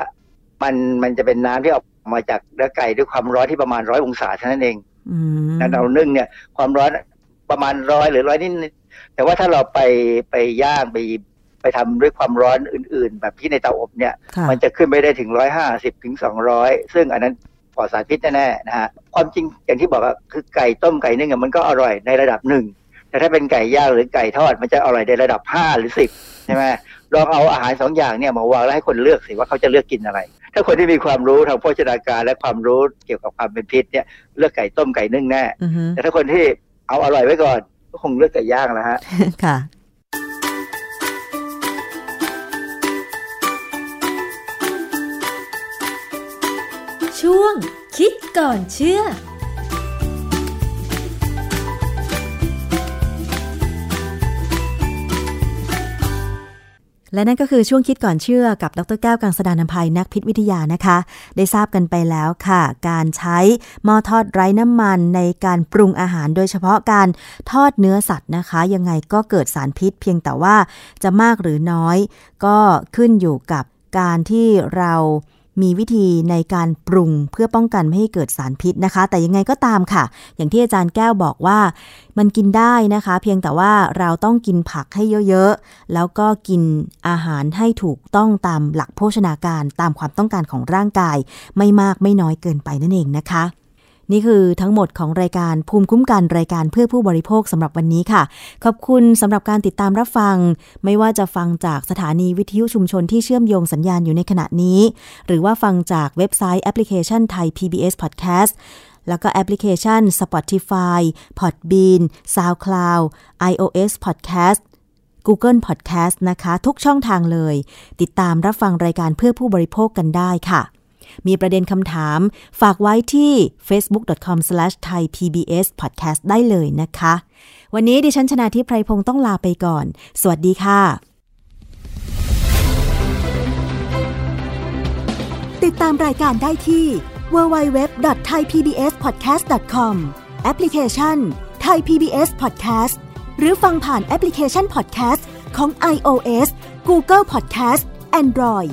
มันมันจะเป็นน้ำที่ออก มาจากเนื้อไก่ด้วยความร้อนที่ประมาณร้อยองศาเท่านั้นเองอืมนั้นเรานึ่งเนี่ย ความร้อนประมาณร้อยหรือร้อยนิดๆแต่ว่าถ้าเราไปไปย่างไปไปทำด้วยความร้อนอื่น ๆ แบบที่ในเตาอบเนี่ยค่ะมันจะขึ้นไปได้ถึงร้อยห้าสิบถึงสองร้อยซึ่งอันนั้นปลอดสารพิษแน่ๆนะฮะความจริงอย่างที่บอกอะคือไก่ต้มไก่นึ่งอะมันก็อร่อยในระดับหนึ่งแต่ถ้าเป็นไก่ย่างหรือไก่ทอดมันจะอร่อยในระดับห้าหรือสิบใช่ไหมลองเอาอาหารสองอย่างเนี่ยมาวางแล้วให้คนเลือกสิว่าเขาจะเลือกกินอะไร ถ้าคนที่มีความรู้ทางโภชนาการและความรู้เกี่ยวกับความเป็นพิษเนี่ยเลือกไก่ต้มไก่นึ่งแน่อือฮึแต่ถ้าคนที่เอาอร่อยไว้ก่อน ก็คงเลือกไก่ย่างแล้วฮะค่ะช่วงคิดก่อนเชื่อ และนั่นก็คือช่วงคิดก่อนเชื่อกับดรแก้วกังสดานนภัยนักพิษวิทยานะคะ ได้ทราบกันไปแล้วค่ะ การใช้หม้อทอดไร้น้ำมันในการปรุงอาหารโดยเฉพาะการทอดเนื้อสัตว์นะคะ ยังไงก็เกิดสารพิษเพียงแต่ว่าจะมากหรือน้อย ก็ขึ้นอยู่กับการที่เรา มีวิธีในการปรุงเพื่อป้องกันไม่ให้เกิดสารพิษนะคะ แต่ยังไงก็ตามค่ะ อย่างที่อาจารย์แก้วบอกว่ามันกินได้นะคะ เพียงแต่ว่าเราต้องกินผักให้เยอะๆ แล้วก็กินอาหารให้ถูกต้องตามหลักโภชนาการตามความต้องการของร่างกาย ไม่มากไม่น้อยเกินไปนั่นเองนะคะ นี่คือทั้งหมดของรายการภูมิคุ้มกันรายการเพื่อผู้บริโภคสำหรับวันนี้ค่ะ ขอบคุณสำหรับการติดตามรับฟัง ไม่ว่าจะฟังจากสถานีวิทยุชุมชนที่เชื่อมโยงสัญญาณอยู่ในขณะนี้ หรือว่าฟังจากเว็บไซต์แอปพลิเคชันไทย PBS Podcast แล้วก็แอปพลิเคชัน Spotify Podbean SoundCloud iOS Podcast Google Podcast นะคะ ทุกช่องทางเลย ติดตามรับฟังรายการเพื่อผู้บริโภคกันได้ค่ะ มีประเด็นคำถามฝากไว้ที่ facebook.com/thaipbspodcast ได้เลยนะคะ วันนี้ดิฉันชนะทิพไพรพงศ์ต้องลาไปก่อน สวัสดีค่ะ ติดตามรายการได้ที่ www.thaipbspodcast.com แอปพลิเคชัน Thai PBS Podcast หรือฟังผ่านแอปพลิเคชัน Podcast ของ iOS Google Podcast Android